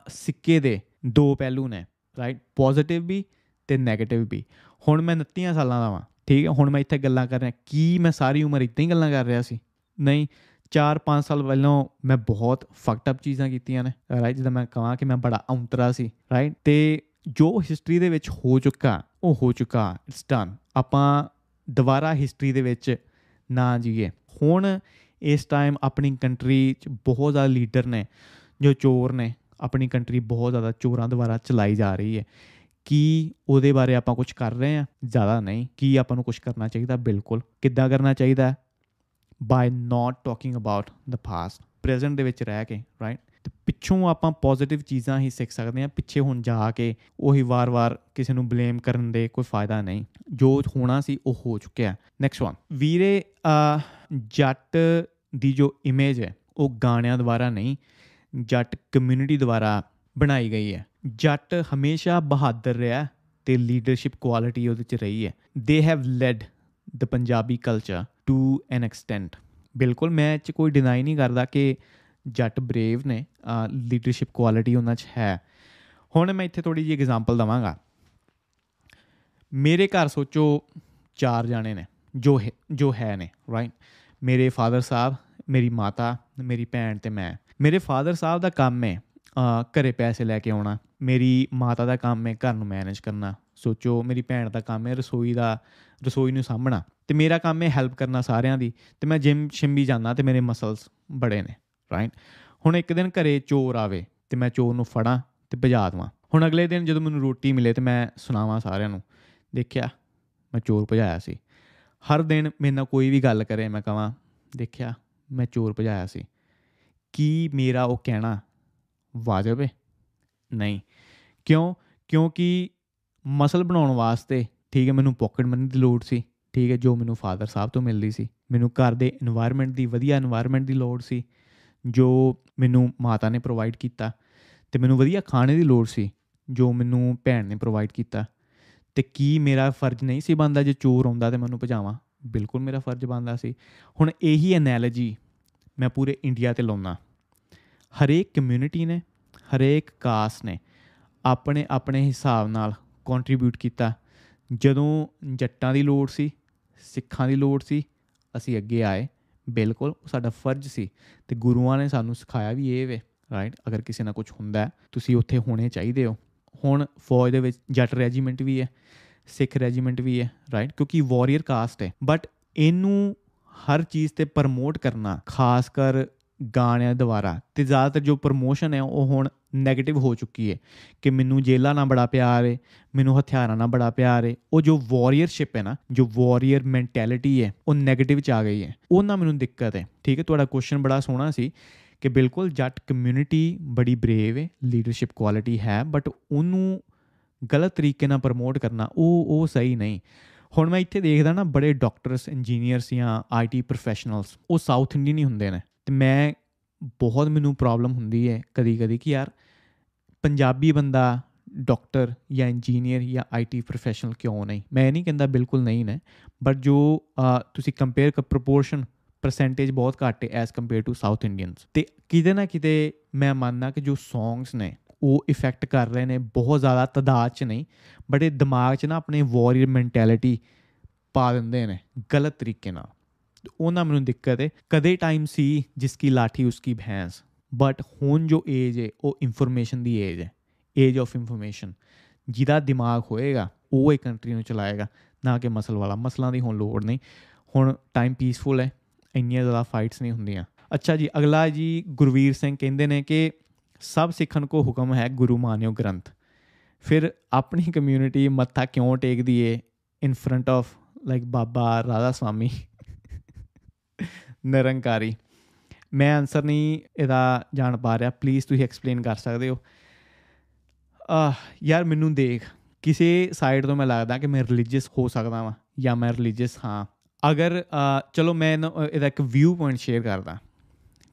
ਸਿੱਕੇ ਦੇ ਦੋ ਪਹਿਲੂ ਨੇ ਰਾਈਟ ਪੋਜ਼ਿਟਿਵ ਵੀ ਤੇ 네ਗੇਟਿਵ ਵੀ। ਹੁਣ ਮੈਂ 29 ਸਾਲਾਂ ਦਾ ਵਾਂ। ਠੀਕ ਹੈ, ਹੁਣ ਮੈਂ ਇੱਥੇ ਗੱਲਾਂ ਕਰ ਰਿਹਾ, ਕੀ ਮੈਂ ਸਾਰੀ ਉਮਰ ਇਦਾਂ ਹੀ ਗੱਲਾਂ ਕਰ ਰਿਹਾ ਸੀ? ਨਹੀਂ 4-5 ਸਾਲ ਪਹਿਲਾਂ ਮੈਂ ਬਹੁਤ ਫਕਟ ਅਪ ਚੀਜ਼ਾਂ ਕੀਤੀਆਂ ਨੇ ਰਾਈਟ ਜਦੋਂ ਮੈਂ ਕਹਾਂ ਕਿ ਮੈਂ ਬੜਾ ਔਂਤਰਾ ਸੀ ਰਾਈਟ ਤੇ ਜੋ ਹਿਸਟਰੀ ਦੇ ਵਿੱਚ ਹੋ ਚੁੱਕਾ, ਉਹ ਹੋ ਚੁੱਕਾ ਇਟਸ ਡਨ ਆਪਾਂ ਦੁਬਾਰਾ ਹਿਸਟਰੀ ਦੇ ਵਿੱਚ ਨਾ ਜੀਏ ਹੁਣ ਇਸ ਟਾਈਮ ਆਪਣੀ ਕੰਟਰੀ 'ਚ ਬਹੁਤ ਜ਼ਿਆਦਾ ਲੀਡਰ ਨੇ, ਜੋ ਚੋਰ ਨੇ, ਆਪਣੀ ਕੰਟਰੀ ਬਹੁਤ ਜ਼ਿਆਦਾ ਚੋਰਾਂ ਦੁਆਰਾ ਚਲਾਈ ਜਾ ਰਹੀ ਹੈ। ਕੀ ਉਹਦੇ ਬਾਰੇ ਆਪਾਂ ਕੁਝ ਕਰ ਰਹੇ ਆ ਜ਼ਿਆਦਾ ਨਹੀਂ। ਕੀ ਆਪਾਂ ਨੂੰ ਕੁਝ ਕਰਨਾ ਚਾਹੀਦਾ? ਬਿਲਕੁਲ। ਕਿੱਦਾਂ ਕਰਨਾ ਚਾਹੀਦਾ? By not talking about the past present ਦੇ ਵਿੱਚ ਰਹਿ ਕੇ ਰਾਈਟ ਤੇ ਪਿੱਛੋਂ ਆਪਾਂ ਪੋਜ਼ਿਟਿਵ ਚੀਜ਼ਾਂ ਹੀ ਸਿੱਖ ਸਕਦੇ ਆ ਪਿੱਛੇ ਹੁਣ ਜਾ ਕੇ ਉਹੀ ਵਾਰ-ਵਾਰ ਕਿਸੇ ਨੂੰ ਬਲੇਮ ਕਰਨ ਦੇ ਕੋਈ ਫਾਇਦਾ ਨਹੀਂ। ਜੋ ਹੋਣਾ ਸੀ, ਉਹ ਹੋ ਚੁੱਕਿਆ। ਨੈਕਸਟ ਵਨ ਵੀਰੇ ਜੱਟ ਦੀ ਜੋ ਇਮੇਜ ਹੈ, ਉਹ ਗਾਣਿਆਂ ਦੁਆਰਾ ਨਹੀਂ, ਜੱਟ ਕਮਿਊਨਿਟੀ ਦੁਆਰਾ ਬਣਾਈ ਗਈ ਹੈ। ਜੱਟ ਹਮੇਸ਼ਾ ਬਹਾਦਰ ਰਿਹਾ ਤੇ ਲੀਡਰਸ਼ਿਪ ਕੁਆਲਿਟੀ ਉਹਦੇ ਚ ਰਹੀ ਹੈ। They have led the Punjabi culture to an extent ਬਿਲਕੁਲ ਮੈਂ ਚ ਕੋਈ ਡਿਨਾਈ ਨਹੀਂ ਕਰਦਾ ਕਿ ਜੱਟ ਬਰੇਵ ਨੇ ਲੀਡਰਸ਼ਿਪ ਕੁਆਲਿਟੀ ਉਹਨਾਂ 'ਚ ਹੈ। ਹੁਣ ਮੈਂ ਇੱਥੇ ਥੋੜੀ ਜਿਹੀ ਐਗਜ਼ਾਮਪਲ ਦਵਾਂਗਾ। ਮੇਰੇ ਘਰ ਸੋਚੋ ਚਾਰ ਜਾਣੇ ਨੇ ਜੋ ਹੈ- ਜੋ ਹੈ ਨੇ ਰਾਈਟ ਮੇਰੇ ਫਾਦਰ ਸਾਹਿਬ ਮੇਰੀ ਮਾਤਾ ਮੇਰੀ ਭੈਣ ਤੇ ਮੈਂ। ਮੇਰੇ ਫਾਦਰ ਸਾਹਿਬ ਦਾ ਕੰਮ ਹੈ ਅ, ਘਰੇ ਪੈਸੇ ਲੈ ਕੇ ਆਉਣਾ। ਮੇਰੀ ਮਾਤਾ ਦਾ ਕੰਮ ਹੈ ਘਰ ਨੂੰ ਮੈਨੇਜ ਕਰਨਾ। ਸੋਚੋ ਮੇਰੀ ਭੈਣ ਦਾ ਕੰਮ ਹੈ ਰਸੋਈ ਦਾ, ਰਸੋਈ ਨੂੰ ਸਾਂਭਣਾ। ਤੇ ਮੇਰਾ ਕੰਮ ਹੈ ਹੈਲਪ ਕਰਨਾ ਸਾਰਿਆਂ ਦੀ। ਤੇ ਮੈਂ ਜਿਮ ਸ਼ਿਮ ਵੀ ਜਾਂਦਾ ਤੇ ਮੇਰੇ ਮਸਲਸ ਬੜੇ ਨੇ ਰਾਈਟ ਹੁਣ ਇੱਕ ਦਿਨ ਘਰੇ ਚੋਰ ਆਵੇ ਤੇ ਮੈਂ ਚੋਰ ਨੂੰ ਫੜਾਂ ਤੇ ਭਜਾ ਦੇਵਾਂ। ਹੁਣ ਅਗਲੇ ਦਿਨ ਜਦੋਂ ਮੈਨੂੰ ਰੋਟੀ ਮਿਲੇ ਤੇ ਮੈਂ ਸੁਣਾਵਾਂ ਸਾਰਿਆਂ ਨੂੰ। ਦੇਖਿਆ ਮੈਂ ਚੋਰ ਭਜਾਇਆ ਸੀ। ਹਰ ਦਿਨ ਮੇਰੇ ਨਾਲ ਕੋਈ ਵੀ ਗੱਲ ਕਰੇ ਮੈਂ ਕਹਾਂ ਦੇਖਿਆ ਮੈਂ ਚੋਰ ਭਜਾਇਆ ਸੀ। ਕੀ ਮੇਰਾ ਉਹ ਕਹਿਣਾ ਵਾਜਬ ਹੈ? ਨਹੀਂ। ਕਿਉਂ? ਕਿਉਂਕਿ ਮਸਲ ਬਣਾਉਣ ਵਾਸਤੇ ਠੀਕ ਹੈ, ਮੈਨੂੰ ਪਾਕਟ ਮਨੀ ਦੀ ਲੋੜ ਸੀ, ਠੀਕ ਹੈ, ਜੋ ਮੈਨੂੰ ਫਾਦਰ ਸਾਹਿਬ ਤੋਂ ਮਿਲਦੀ ਸੀ। ਮੈਨੂੰ ਘਰ ਦੇ এনवायरमेंट ਦੀ, ਵਧੀਆ এনवायरमेंट ਦੀ ਲੋੜ ਸੀ, ਜੋ ਮੈਨੂੰ ਮਾਤਾ ਨੇ ਪ੍ਰੋਵਾਈਡ ਕੀਤਾ ਤੇ ਮੈਨੂੰ ਵਧੀਆ ਖਾਣੇ ਦੀ ਲੋੜ ਸੀ, ਜੋ ਮੈਨੂੰ ਭੈਣ ਨੇ ਪ੍ਰੋਵਾਈਡ ਕੀਤਾ। ਤੇ ਕੀ ਮੇਰਾ ਫਰਜ਼ ਨਹੀਂ ਸੀ ਬੰਦਾ ਜੇ ਚੋਰ ਆਉਂਦਾ ਤੇ ਮੈਨੂੰ ਭਜਾਵਾਂ? ਬਿਲਕੁਲ ਮੇਰਾ ਫਰਜ਼ ਬੰਦਾ ਸੀ। ਹੁਣ ਇਹੀ ਐਨਾਲੋਜੀ ਮੈਂ ਪੂਰੇ ਇੰਡੀਆ ਤੇ ਲਾਉਣਾ ਹਰੇਕ ਕਮਿਊਨਿਟੀ ਨੇ, ਹਰੇਕ ਕਾਸ ਨੇ ਆਪਣੇ ਆਪਣੇ ਹਿਸਾਬ ਨਾਲ ਕੰਟਰੀਬਿਊਟ ਕੀਤਾ। ਜਦੋਂ ਜੱਟਾਂ ਦੀ ਲੋੜ ਸੀ ਸਿੱਖਾਂ ਦੀ ਲੋੜ ਸੀ ਅਸੀਂ ਅੱਗੇ ਆਏ। ਬਿਲਕੁਲ ਉਹ ਸਾਡਾ ਫਰਜ਼ ਸੀ ਤੇ ਗੁਰੂਆਂ ਨੇ ਸਾਨੂੰ ਸਿਖਾਇਆ ਵੀ ਇਹ ਵੇ ਰਾਈਟ ਅਗਰ ਕਿਸੇ ਨਾਲ ਕੁਝ ਹੁੰਦਾ ਹੈ, ਤੁਸੀਂ ਉੱਥੇ ਹੋਣੇ ਚਾਹੀਦੇ ਹੋ। ਹੁਣ ਫੌਜ ਦੇ ਵਿੱਚ ਜੱਟ ਰੈਜੀਮੈਂਟ ਵੀ ਹੈ ਸਿੱਖ ਰੈਜੀਮੈਂਟ ਵੀ ਹੈ ਰਾਈਟ ਕਿਉਂਕਿ ਵਾਰੀਅਰ ਕਾਸਟ ਹੈ। ਬਟ ਇਹਨੂੰ ਹਰ ਚੀਜ਼ ਤੇ ਪ੍ਰਮੋਟ ਕਰਨਾ ਖਾਸ ਕਰ ਗਾਣਿਆਂ ਦੁਆਰਾ ਤੇ ਜ਼ਿਆਦਾਤਰ ਜੋ ਪ੍ਰਮੋਸ਼ਨ ਹੈ ਉਹ ਹੁਣ 네ਗੇਟਿਵ ਹੋ ਚੁੱਕੀ ਹੈ ਕਿ ਮੈਨੂੰ ਜੇਲਾਂ ਨਾਲ ਬੜਾ ਪਿਆਰ ਹੈ, ਮੈਨੂੰ ਹਥਿਆਰਾਂ ਨਾਲ ਬੜਾ ਪਿਆਰ ਹੈ। ਉਹ ਜੋ ਵਾਰੀਅਰਸ਼ਿਪ ਹੈ ਨਾ, ਜੋ ਵਾਰੀਅਰ ਮੈਂਟੈਲਿਟੀ ਹੈ, ਉਹ 네ਗੇਟਿਵ ਚ ਆ ਗਈ ਹੈ। ਉਹ ਨਾ ਮੈਨੂੰ ਦਿੱਕਤ ਹੈ। ਠੀਕ ਹੈ, ਤੁਹਾਡਾ ਕੁਐਸਚਨ ਬੜਾ ਸੋਹਣਾ ਸੀ ਕਿ ਬਿਲਕੁਲ ਜੱਟ ਕਮਿਊਨਿਟੀ ਬੜੀ ਬਰੇਵ ਹੈ ਲੀਡਰਸ਼ਿਪ ਕੁਆਲਿਟੀ ਹੈ ਬਟ ਉਹਨੂੰ ਗਲਤ ਤਰੀਕੇ ਨਾਲ ਪ੍ਰਮੋਟ ਕਰਨਾ, ਉਹ ਉਹ ਸਹੀ ਨਹੀਂ। ਹੁਣ ਮੈਂ ਇੱਥੇ ਦੇਖਦਾ ਨਾ, ਬੜੇ ਡਾਕਟਰਸ ਇੰਜੀਨੀਅਰਸ ਜਾਂ ਆਈਟੀ ਪ੍ਰੋਫੈਸ਼ਨਲਸ ਉਹ ਸਾਊਥ ਇੰਡੀਅਨ ਹੀ ਹੁੰਦੇ ਨੇ। ਤੇ ਮੈਂ, ਬਹੁਤ ਮੈਨੂੰ ਪ੍ਰੋਬਲਮ ਹੁੰਦੀ ਹੈ ਕਦੀ ਕਦੀ ਕਿ ਯਾਰ ਪੰਜਾਬੀ ਬੰਦਾ ਡਾਕਟਰ ਜਾਂ ਇੰਜੀਨੀਅਰ ਜਾਂ ਆਈਟੀ ਪ੍ਰੋਫੈਸ਼ਨਲ ਕਿਉਂ ਨਹੀਂ? ਮੈਂ ਇਹ ਨਹੀਂ ਕਹਿੰਦਾ ਬਿਲਕੁਲ ਨਹੀਂ ਨੇ ਬਟ ਜੋ ਅ, ਤੁਸੀਂ ਕੰਪੇਅਰ ਕਰ ਪ੍ਰੋਪੋਰਸ਼ਨ ਪਰਸੈਂਟੇਜ ਬਹੁਤ ਘੱਟ ਹੈ as compared to South Indians ਤੇ ਕਿਤੇ ਨਾ ਕਿਤੇ ਮੈਂ ਮੰਨਦਾ ਕਿ ਜੋ ਸੌਂਗਸ ਨੇ ਉਹ ਇਫੈਕਟ ਕਰ ਰਹੇ ਨੇ ਬਹੁਤ ਜ਼ਿਆਦਾ ਤਦਾਦ ਚ ਨਹੀਂ ਬਟ ਇਹ ਦਿਮਾਗ 'ਚ ਨਾ ਆਪਣੇ ਵਾਰੀਅਰ ਮੈਂਟੈਲਿਟੀ ਪਾ ਦਿੰਦੇ ਨੇ ਗਲਤ ਤਰੀਕੇ ਨਾਲ। ਤੇ ਉਹਨਾਂ ਮੈਨੂੰ ਦਿੱਕਤ ਹੈ ਕਦੇ ਟਾਈਮ ਸੀ ਜਿਸ ਕੀ ਲਾਠੀ ਉਸकी ਭੈਂਸ। ਬਟ ਹੁਣ ਜੋ ਏਜ ਹੈ, ਉਹ ਇਨਫੋਰਮੇਸ਼ਨ ਦੀ ਏਜ ਹੈ ਏਜ ਆਫ ਇਨਫੋਰਮੇਸ਼ਨ ਜਿਹਦਾ ਦਿਮਾਗ ਹੋਏਗਾ, ਉਹ ਇਹ ਕੰਟਰੀ ਨੂੰ ਚਲਾਏਗਾ, ਨਾ ਕਿ ਮਸਲ ਵਾਲਾ। ਮਸਲਾਂ ਦੀ ਹੁਣ ਲੋੜ ਨਹੀਂ। ਹੁਣ ਟਾਈਮ ਪੀਸਫੁਲ ਹੈ, ਇੰਨੀਆਂ ਜ਼ਿਆਦਾ ਫਾਈਟਸ ਨਹੀਂ ਹੁੰਦੀਆਂ। ਅੱਛਾ ਜੀ, ਅਗਲਾ ਜੀ ਗੁਰਵੀਰ ਸਿੰਘ ਕਹਿੰਦੇ ਨੇ ਕਿ ਸਭ ਸਿੱਖਣ ਕੋ ਹੁਕਮ ਹੈ ਗੁਰੂ ਮਾਨਿਓ ਗ੍ਰੰਥ। ਫਿਰ ਆਪਣੀ ਕਮਿਊਨਿਟੀ ਮੱਥਾ ਕਿਉਂ ਟੇਕਦੀ ਏ in front of like Baba Radha Swami. Nirankari. ਮੈਂ ਆਨਸਰ ਨਹੀਂ ਇਹਦਾ ਜਾਣ ਪਾ ਰਿਹਾ। ਪਲੀਜ਼ ਤੁਸੀਂ ਐਕਸਪਲੇਨ ਕਰ ਸਕਦੇ ਹੋ। ਆਹ ਯਾਰ ਮੈਨੂੰ ਦੇਖ ਕਿਸੇ ਸਾਈਡ ਤੋਂ ਮੈਂ ਲੱਗਦਾ ਕਿ ਮੈਂ ਰਿਲੀਜੀਅਸ ਹੋ ਸਕਦਾ ਵਾਂ ਜਾਂ ਮੈਂ ਰਿਲੀਜੀਅਸ ਹਾਂ। ਅਗਰ ਅਹ, ਚਲੋ ਮੈਂ ਇਹਨੂੰ- ਇਹਦਾ ਇੱਕ ਵਿਊ ਪੁਆਇੰਟ ਸ਼ੇਅਰ ਕਰਦਾ।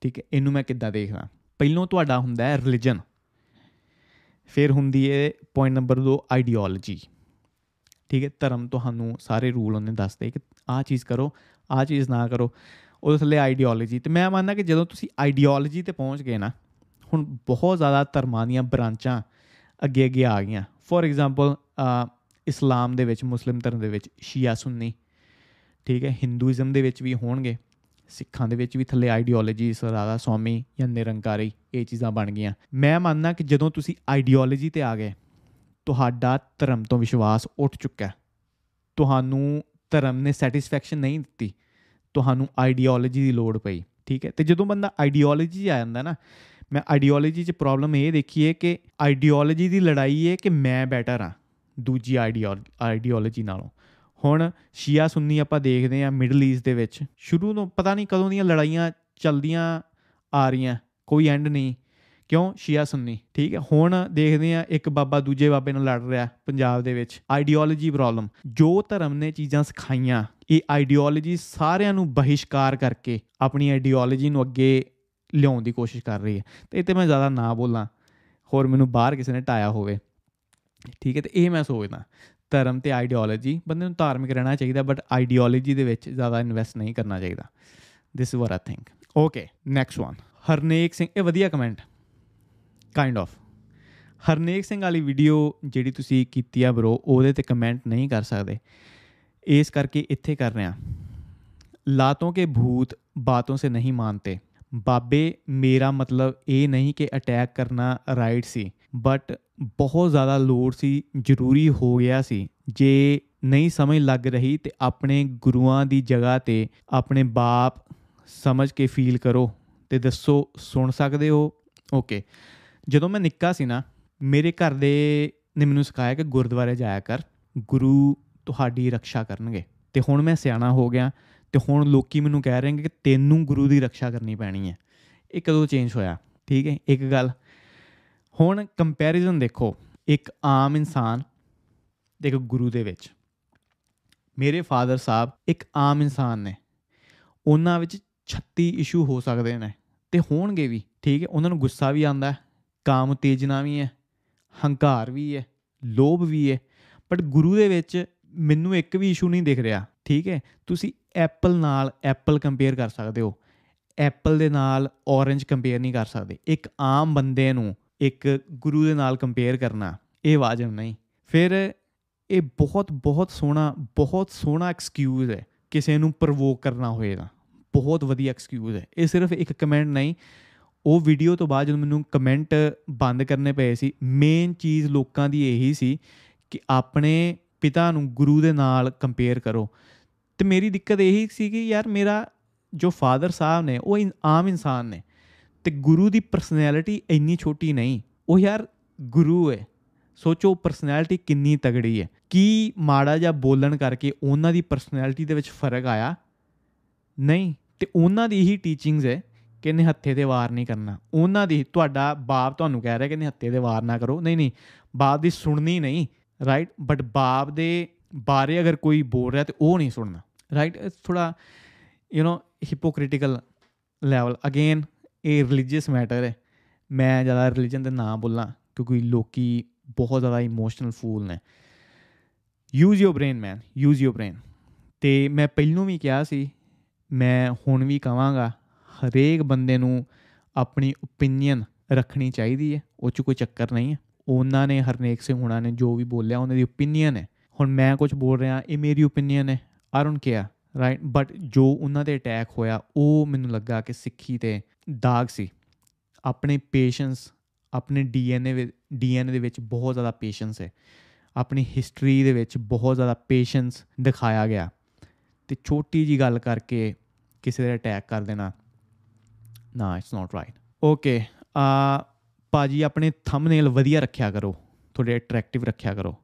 ਠੀਕ ਹੈ ਇਹਨੂੰ ਮੈਂ ਕਿੱਦਾਂ ਦੇਖਦਾ? ਪਹਿਲੋਂ ਤੁਹਾਡਾ ਹੁੰਦਾ ਹੈ ਰਿਲੀਜਨ ਫਿਰ ਹੁੰਦੀ ਹੈ ਪੁਆਇੰਟ ਨੰਬਰ 2 ਆਈਡੀਓਲੋਜੀ ਠੀਕ ਹੈ ਧਰਮ ਤੁਹਾਨੂੰ ਸਾਰੇ ਰੂਲ ਉਹਨੇ ਦੱਸਦੇ ਕਿ ਆਹ ਚੀਜ਼ ਕਰੋ ਆਹ ਚੀਜ਼ ਨਾ ਕਰੋ। ਉਹਦੇ ਥੱਲੇ ਆਈਡੀਓਲੋਜੀ ਤੇ ਮੈਂ ਮੰਨਦਾ ਕਿ ਜਦੋਂ ਤੁਸੀਂ ਆਈਡੀਓਲੋਜੀ ਤੇ ਪਹੁੰਚ ਗਏ ਨਾ, ਹੁਣ ਬਹੁਤ ਜ਼ਿਆਦਾ ਧਰਮਾਂ ਦੀਆਂ ਬ੍ਰਾਂਚਾਂ ਅੱਗੇ ਅੱਗੇ ਆ ਗਈਆਂ। ਫੋਰ ਐਗਜ਼ਾਮਪਲ ਇਸਲਾਮ ਦੇ ਵਿੱਚ, ਮੁਸਲਿਮ ਧਰਮ ਦੇ ਵਿੱਚ, ਸ਼ੀਆ ਸੁੰਨੀ, ਠੀਕ ਹੈ, ਹਿੰਦੂਇਜ਼ਮ ਦੇ ਵਿੱਚ ਵੀ ਹੋਣਗੇ। ਸਿੱਖਾਂ ਦੇ ਵਿੱਚ ਵੀ ਥੱਲੇ ਆਈਡੀਓਲੋਜੀ ਰਾਧਾ ਸਵਾਮੀ ਜਾਂ ਨਿਰੰਕਾਰੀ, ਇਹ ਚੀਜ਼ਾਂ ਬਣ ਗਈਆਂ। ਮੈਂ ਮੰਨਦਾ ਕਿ ਜਦੋਂ ਤੁਸੀਂ ਆਈਡੀਓਲੋਜੀ ਤੇ ਆ ਗਏ, ਤੁਹਾਡਾ ਧਰਮ ਤੋਂ ਵਿਸ਼ਵਾਸ ਉੱਠ ਚੁੱਕਾ ਹੈ। ਤੁਹਾਨੂੰ ਧਰਮ ਨੇ ਸੈਟੀਸਫੈਕਸ਼ਨ ਨਹੀਂ ਦਿੱਤੀ। ਤੁਹਾਨੂੰ ਆਈਡੀਓਲੋਜੀ ਦੀ ਲੋੜ ਪਈ, ਠੀਕ ਹੈ? ਤੇ ਜਦੋਂ ਬੰਦਾ ਆਈਡੀਓਲੋਜੀ 'ਚ ਆ ਜਾਂਦਾ ਨਾ, ਮੈਂ ਆਈਡੀਓਲੋਜੀ 'ਚ ਪ੍ਰੋਬਲਮ ਇਹ ਦੇਖੀ ਹੈ ਕਿ ਆਈਡੀਓਲੋਜੀ ਦੀ ਲੜਾਈ ਹੈ ਕਿ ਮੈਂ ਬੈਟਰ ਹਾਂ, ਦੂਜੀ ਆਈਡੀਓਲੋਜੀ ਨਾਲੋਂ। ਹੁਣ ਸ਼ੀਆ ਸੁੰਨੀ ਆਪਾਂ ਦੇਖਦੇ ਹਾਂ ਮਿਡਲ ਈਸਟ ਦੇ ਵਿੱਚ, ਸ਼ੁਰੂ ਤੋਂ ਪਤਾ ਨਹੀਂ ਕਦੋਂ ਦੀਆਂ ਲੜਾਈਆਂ ਚੱਲਦੀਆਂ ਆ ਰਹੀਆਂ, ਕੋਈ ਐਂਡ ਨਹੀਂ, ਕਿਉਂ? ਸ਼ੀਆ ਸੁੰਨੀ, ਠੀਕ ਹੈ? ਹੁਣ ਦੇਖਦੇ ਆ ਇੱਕ ਬਾਬਾ ਦੂਜੇ ਬਾਬੇ ਨਾਲ ਲੜ ਰਿਹਾ ਪੰਜਾਬ ਦੇ ਵਿੱਚ ਆਈਡੀਓਲੋਜੀ ਪ੍ਰੋਬਲਮ ਜੋ ਧਰਮ ਨੇ ਚੀਜ਼ਾਂ ਸਿਖਾਈਆਂ ਇਹ ਆਈਡੀਓਲੋਜੀ ਸਾਰਿਆਂ ਨੂੰ ਬਹਿਸ਼ਕਾਰ ਕਰਕੇ ਆਪਣੀ ਆਈਡੀਓਲੋਜੀ ਨੂੰ ਅੱਗੇ ਲਿਆਉਣ ਦੀ ਕੋਸ਼ਿਸ਼ ਕਰ ਰਹੀ ਹੈ। ਤੇ ਇਹ ਤੇ ਮੈਂ ਜ਼ਿਆਦਾ ਨਾ ਬੋਲਾਂ, ਹੋਰ ਮੈਨੂੰ ਬਾਹਰ ਕਿਸੇ ਨੇ ਟਾਇਆ ਹੋਵੇ। ਠੀਕ ਹੈ, ਤੇ ਇਹ ਮੈਂ ਸੋਚਦਾ, ਧਰਮ ਤੇ ਆਈਡੀਓਲੋਜੀ ਬੰਦੇ ਨੂੰ ਧਾਰਮਿਕ ਰਹਿਣਾ ਚਾਹੀਦਾ ਬਟ ਆਈਡੀਓਲੋਜੀ ਦੇ ਵਿੱਚ ਜ਼ਿਆਦਾ ਇਨਵੈਸਟ ਨਹੀਂ ਕਰਨਾ ਚਾਹੀਦਾ। This is what I think okay next one Harnek Singh, ਇਹ ਵਧੀਆ comment kind of Harnek Singh ਵਾਲੀ ਵੀਡੀਓ ਜਿਹੜੀ ਤੁਸੀਂ ਕੀਤੀ ਆ ਬ్రో ਉਹਦੇ ਤੇ ਕਮੈਂਟ ਨਹੀਂ ਕਰ ਸਕਦੇ। ਇਸ ਕਰਕੇ ਇੱਥੇ ਕਰ ਰਿਹਾ। ਲਾਤੋਂ ਕੇ ਭੂਤ ਬਾਤੋਂ ਸੇ ਨਹੀਂ ਮਾਨਤੇ। ਬਾਬੇ, ਮੇਰਾ ਮਤਲਬ ਇਹ ਨਹੀਂ ਕਿ ਅਟੈਕ ਕਰਨਾ ਰਾਈਟ ਸੀ ਬਟ ਬਹੁਤ ਜ਼ਿਆਦਾ ਲੋੜ ਸੀ, ਜ਼ਰੂਰੀ ਹੋ ਗਿਆ ਸੀ। ਜੇ ਨਹੀਂ ਸਮਝ ਲੱਗ ਰਹੀ ਤੇ ਆਪਣੇ ਗੁਰੂਆਂ ਦੀ ਜਗ੍ਹਾ ਤੇ ਆਪਣੇ ਬਾਪ ਸਮਝ ਕੇ ਫੀਲ ਕਰੋ ਤੇ ਦੱਸੋ, ਸੁਣ ਸਕਦੇ ਹੋ? ਓਕੇ ਜਦੋਂ ਮੈਂ ਨਿੱਕਾ ਸੀ ਨਾ, ਮੇਰੇ ਘਰ ਦੇ ਨੇ ਮੈਨੂੰ ਸਿਖਾਇਆ ਕਿ ਗੁਰਦੁਆਰੇ ਜਾਇਆ ਕਰ। ਗੁਰੂ ਤੁਹਾਡੀ ਰੱਖਿਆ ਕਰਨਗੇ। ਤੇ ਹੁਣ ਮੈਂ ਸਿਆਣਾ ਹੋ ਗਿਆ ਤੇ ਹੁਣ ਲੋਕੀ ਮੈਨੂੰ ਕਹਿ ਰਹੇ ਨੇ ਕਿ ਤੈਨੂੰ ਗੁਰੂ ਦੀ ਰੱਖਿਆ ਕਰਨੀ ਪੈਣੀ ਹੈ। ਇਹ ਕਦੋਂ ਚੇਂਜ ਹੋਇਆ? ਠੀਕ ਹੈ, ਇੱਕ ਗੱਲ। ਹੁਣ ਕੰਪੈਰੀਜ਼ਨ ਦੇਖੋ, ਇੱਕ ਆਮ ਇਨਸਾਨ ਤੇ ਇੱਕ ਗੁਰੂ ਦੇ ਵਿੱਚ। ਮੇਰੇ ਫਾਦਰ ਸਾਹਿਬ ਇੱਕ ਆਮ ਇਨਸਾਨ ਨੇ। ਉਹਨਾਂ ਵਿੱਚ 36 ਇਸ਼ੂ ਹੋ ਸਕਦੇ ਨੇ ਤੇ ਹੋਣਗੇ ਵੀ, ਠੀਕ ਹੈ, ਉਹਨਾਂ ਨੂੰ ਗੁੱਸਾ ਵੀ ਆਉਂਦਾ ਕਾਮ ਤੇਜਨਾ ਵੀ ਹੈ, ਹੰਕਾਰ ਵੀ ਹੈ, ਲੋਭ ਵੀ ਹੈ। ਬਟ ਗੁਰੂ ਦੇ ਵਿੱਚ ਮੈਨੂੰ ਇੱਕ ਵੀ ਇਸ਼ੂ ਨਹੀਂ ਦਿਖ ਰਿਹਾ, ਠੀਕ ਹੈ? ਤੁਸੀਂ ਐਪਲ ਨਾਲ ਐਪਲ ਕੰਪੇਅਰ ਕਰ ਸਕਦੇ ਹੋ। ਐਪਲ ਦੇ ਨਾਲ ਔਰੇਂਜ ਕੰਪੇਅਰ ਨਹੀਂ ਕਰ ਸਕਦੇ। ਇੱਕ ਆਮ ਬੰਦੇ ਨੂੰ ਇੱਕ ਗੁਰੂ ਦੇ ਨਾਲ ਕੰਪੇਅਰ ਕਰਨਾ, ਇਹ ਵਾਜਬ ਨਹੀਂ। ਫਿਰ ਇਹ ਬਹੁਤ ਬਹੁਤ ਸੋਹਣਾ ਬਹੁਤ ਸੋਹਣਾ ਐਕਸਕਿਊਜ਼ ਹੈ। ਕਿਸੇ ਨੂੰ ਪ੍ਰਵੋਕ ਕਰਨਾ ਹੋਏ ਤਾਂ। ਬਹੁਤ ਵਧੀਆ ਐਕਸਕਿਊਜ਼ ਹੈ। ਇਹ ਸਿਰਫ ਇੱਕ ਕਮੈਂਟ ਨਹੀਂ। ਉਹ ਵੀਡੀਓ ਤੋਂ ਬਾਅਦ ਜਦੋਂ ਮੈਨੂੰ ਕਮੈਂਟ ਬੰਦ ਕਰਨੇ ਪਏ ਸੀ ਮੇਨ ਚੀਜ਼ ਲੋਕਾਂ ਦੀ ਇਹੀ ਸੀ ਕਿ ਆਪਣੇ ਪਿਤਾ ਨੂੰ ਗੁਰੂ ਦੇ ਨਾਲ ਕੰਪੇਅਰ ਕਰੋ। ਤੇ ਮੇਰੀ ਦਿੱਕਤ ਇਹੀ ਸੀ ਕਿ ਯਾਰ ਮੇਰਾ ਜੋ ਫਾਦਰ ਸਾਹਿਬ ਨੇ, ਉਹ ਆਮ ਇਨਸਾਨ ਨੇ। ਤੇ ਗੁਰੂ ਦੀ ਪਰਸਨੈਲਿਟੀ ਇੰਨੀ ਛੋਟੀ ਨਹੀਂ। ਉਹ ਯਾਰ ਗੁਰੂ ਹੈ ਸੋਚੋ ਪਰਸਨੈਲਿਟੀ ਕਿੰਨੀ ਤਗੜੀ ਹੈ ਕੀ ਮਾੜਾ ਜਾਂ ਬੋਲਣ ਕਰਕੇ ਉਹਨਾਂ ਦੀ ਪਰਸਨੈਲਿਟੀ ਦੇ ਵਿੱਚ ਫ਼ਰਕ ਆਇਆ? ਨਹੀਂ। ਤੇ ਉਹਨਾਂ ਦੀ ਹੀ ਟੀਚਿੰਗਸ ਹੈ ਕਿ ਨਿਹੱਥੇ ਤੇ ਵਾਰ ਨਹੀਂ ਕਰਨਾ। ਉਹਨਾਂ ਦੀ ਤੁਹਾਡਾ ਬਾਪ ਤੁਹਾਨੂੰ ਕਹਿ ਰਿਹਾ ਕਿ ਨਿਹੱਥੇ ਤੇ ਵਾਰ ਨਾ ਕਰੋ। ਨਹੀਂ ਨਹੀਂ। ਬਾਪ ਦੀ ਸੁਣਨੀ ਨਹੀਂ। ਰਾਈਟ ਬਟ ਬਾਪ ਦੇ ਬਾਰੇ ਅਗਰ ਕੋਈ ਬੋਲ ਰਿਹਾ ਤੇ ਉਹ ਨਹੀਂ ਸੁਣਨਾ ਰਾਈਟ ਥੋੜਾ you know hypocritical level again ਇਹ ਰਿਲੀਜੀਅਸ ਮੈਟਰ ਹੈ। ਮੈਂ ਜ਼ਿਆਦਾ ਰਿਲੀਜਨ ਦੇ ਨਾਂ ਬੋਲਾਂ ਕਿਉਂਕਿ ਲੋਕੀ ਬਹੁਤ ਜ਼ਿਆਦਾ ਇਮੋਸ਼ਨਲ ਫੂਲ ਨੇ। Use your brain man use your brain ਤੇ ਮੈਂ ਪਹਿਲੋਂ ਵੀ ਕਿਹਾ ਸੀ, ਮੈਂ ਹੁਣ ਵੀ ਕਹਾਂਗਾ, ਹਰੇਕ ਬੰਦੇ ਨੂੰ ਆਪਣੀ ਓਪੀਨੀਅਨ ਰੱਖਣੀ ਚਾਹੀਦੀ ਹੈ। ਉਹ 'ਚ ਕੋਈ ਚੱਕਰ ਨਹੀਂ ਹੈ। ਉਹਨਾਂ ਨੇ, ਹਰਨੇਕ ਸਿੰਘ ਹੁਣਾਂ ਨੇ ਜੋ ਵੀ ਬੋਲਿਆ, ਉਹਨਾਂ ਦੀ ਓਪੀਨੀਅਨ ਹੈ। ਹੁਣ ਮੈਂ ਕੁਝ ਬੋਲ ਰਿਹਾ, ਇਹ ਮੇਰੀ ਓਪੀਨੀਅਨ ਹੈ। I don't care right but ਜੋ ਉਹਨਾਂ ਤੇ ਅਟੈਕ ਹੋਇਆ, ਉਹ ਮੈਨੂੰ ਲੱਗਾ ਕਿ ਸਿੱਖੀ ਤੇ ਦਾਗ ਸੀ। ਆਪਣੇ ਪੇਸ਼ੈਂਸ ਆਪਣੇ ਡੀਐਨਏ ਡੀਐਨਏ ਦੇ ਵਿੱਚ ਬਹੁਤ ਜ਼ਿਆਦਾ ਪੇਸ਼ੈਂਸ ਹੈ। ਆਪਣੀ ਹਿਸਟਰੀ ਦੇ ਵਿੱਚ ਬਹੁਤ ਜ਼ਿਆਦਾ ਪੇਸ਼ੈਂਸ ਦਿਖਾਇਆ ਗਿਆ। ਤੇ ਛੋਟੀ ਜੀ ਗੱਲ ਕਰਕੇ ਕਿਸੇ ਦੇ ਅਟੈਕ ਕਰ ਦੇਣਾ, ਨਾ ਇਟਸ ਨਾਟ ਰਾਈਟ ਓਕੇ ਆ ਪਾਜੀ ਆਪਣੇ ਥੰਬਨੇਲ ਵਧੀਆ ਰੱਖਿਆ ਕਰੋ ਥੋੜੇ ਅਟਰੈਕਟਿਵ ਰੱਖਿਆ ਕਰੋ।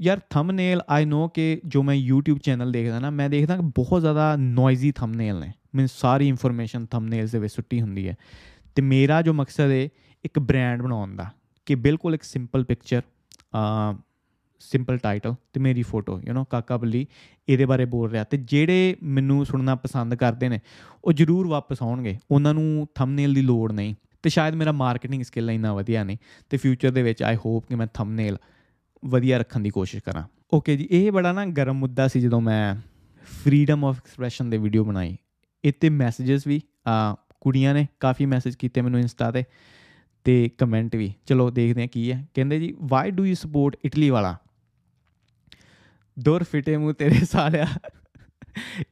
ਯਾਰ ਥੰਬਨੇਲ ਆਈ ਨੋ ਕਿ ਜੋ ਮੈਂ YouTube ਚੈਨਲ ਦੇਖਦਾ ਨਾ, ਮੈਂ ਦੇਖਦਾ ਕਿ ਬਹੁਤ ਜ਼ਿਆਦਾ ਨੋਇਜ਼ੀ ਥੰਬਨੇਲ ਨੇ। ਮੀਨ ਸਾਰੀ ਇਨਫੋਰਮੇਸ਼ਨ ਥੰਬਨੇਲਸ ਦੇ ਵਿੱਚ ਸੁੱਟੀ ਹੁੰਦੀ ਹੈ। ਤੇ ਮੇਰਾ ਜੋ ਮਕਸਦ ਹੈ ਇੱਕ ਬ੍ਰਾਂਡ ਬਣਾਉਣ ਦਾ, ਕਿ ਬਿਲਕੁਲ ਇੱਕ ਸਿੰਪਲ ਪਿਕਚਰ ਆ ਸਿੰਪਲ ਟਾਈਟਲ ਤੇ ਮੇਰੀ ਫੋਟੋ ਯੂ نو ਕਾਕਾ ਬੱਲੀ, ਇਹਦੇ ਬਾਰੇ ਬੋਲ ਰਿਹਾ। ਤੇ ਜਿਹੜੇ ਮੈਨੂੰ ਸੁਣਨਾ ਪਸੰਦ ਕਰਦੇ ਨੇ, ਉਹ ਜਰੂਰ ਵਾਪਸ ਆਉਣਗੇ। ਉਹਨਾਂ ਨੂੰ ਥੰਬਨੇਲ ਦੀ ਲੋੜ ਨਹੀਂ। ਤੇ ਸ਼ਾਇਦ ਮੇਰਾ ਮਾਰਕੀਟਿੰਗ ਸਕਿੱਲ ਇੰਨਾ ਵਧੀਆ ਨਹੀਂ ਤੇ ਫਿਊਚਰ ਦੇ ਵਿੱਚ ਆਈ ਹੋਪ ਕਿ ਮੈਂ ਥੰਬਨੇਲ ਵਧੀਆ ਰੱਖਣ ਦੀ ਕੋਸ਼ਿਸ਼ ਕਰਾਂ। ਓਕੇ ਜੀ, ਇਹ ਬੜਾ ਨਾ ਗਰਮ ਮੁੱਦਾ ਸੀ ਜਦੋਂ ਮੈਂ ਫਰੀडम ਆਫ ਐਕਸਪ੍ਰੈਸ਼ਨ ਦੇ ਵੀਡੀਓ ਬਣਾਈ ਇੱਥੇ ਮੈਸੇजेस ਵੀ ਕੁੜੀਆਂ ਨੇ ਕਾਫੀ ਮੈਸੇਜ ਕੀਤੇ ਮੈਨੂੰ ਇੰਸਟਾ ਤੇ ਤੇ ਕਮੈਂਟ ਵੀ। ਚਲੋ ਦੇਖਦੇ ਆ ਕੀ ਹੈ। ਕਹਿੰਦੇ ਜੀ why do you support Italy ਵਾਲਾ? ਦੁਰ ਫਿਟੇ ਮੂੰ ਤੇਰੇ ਸਾਲਿਆ।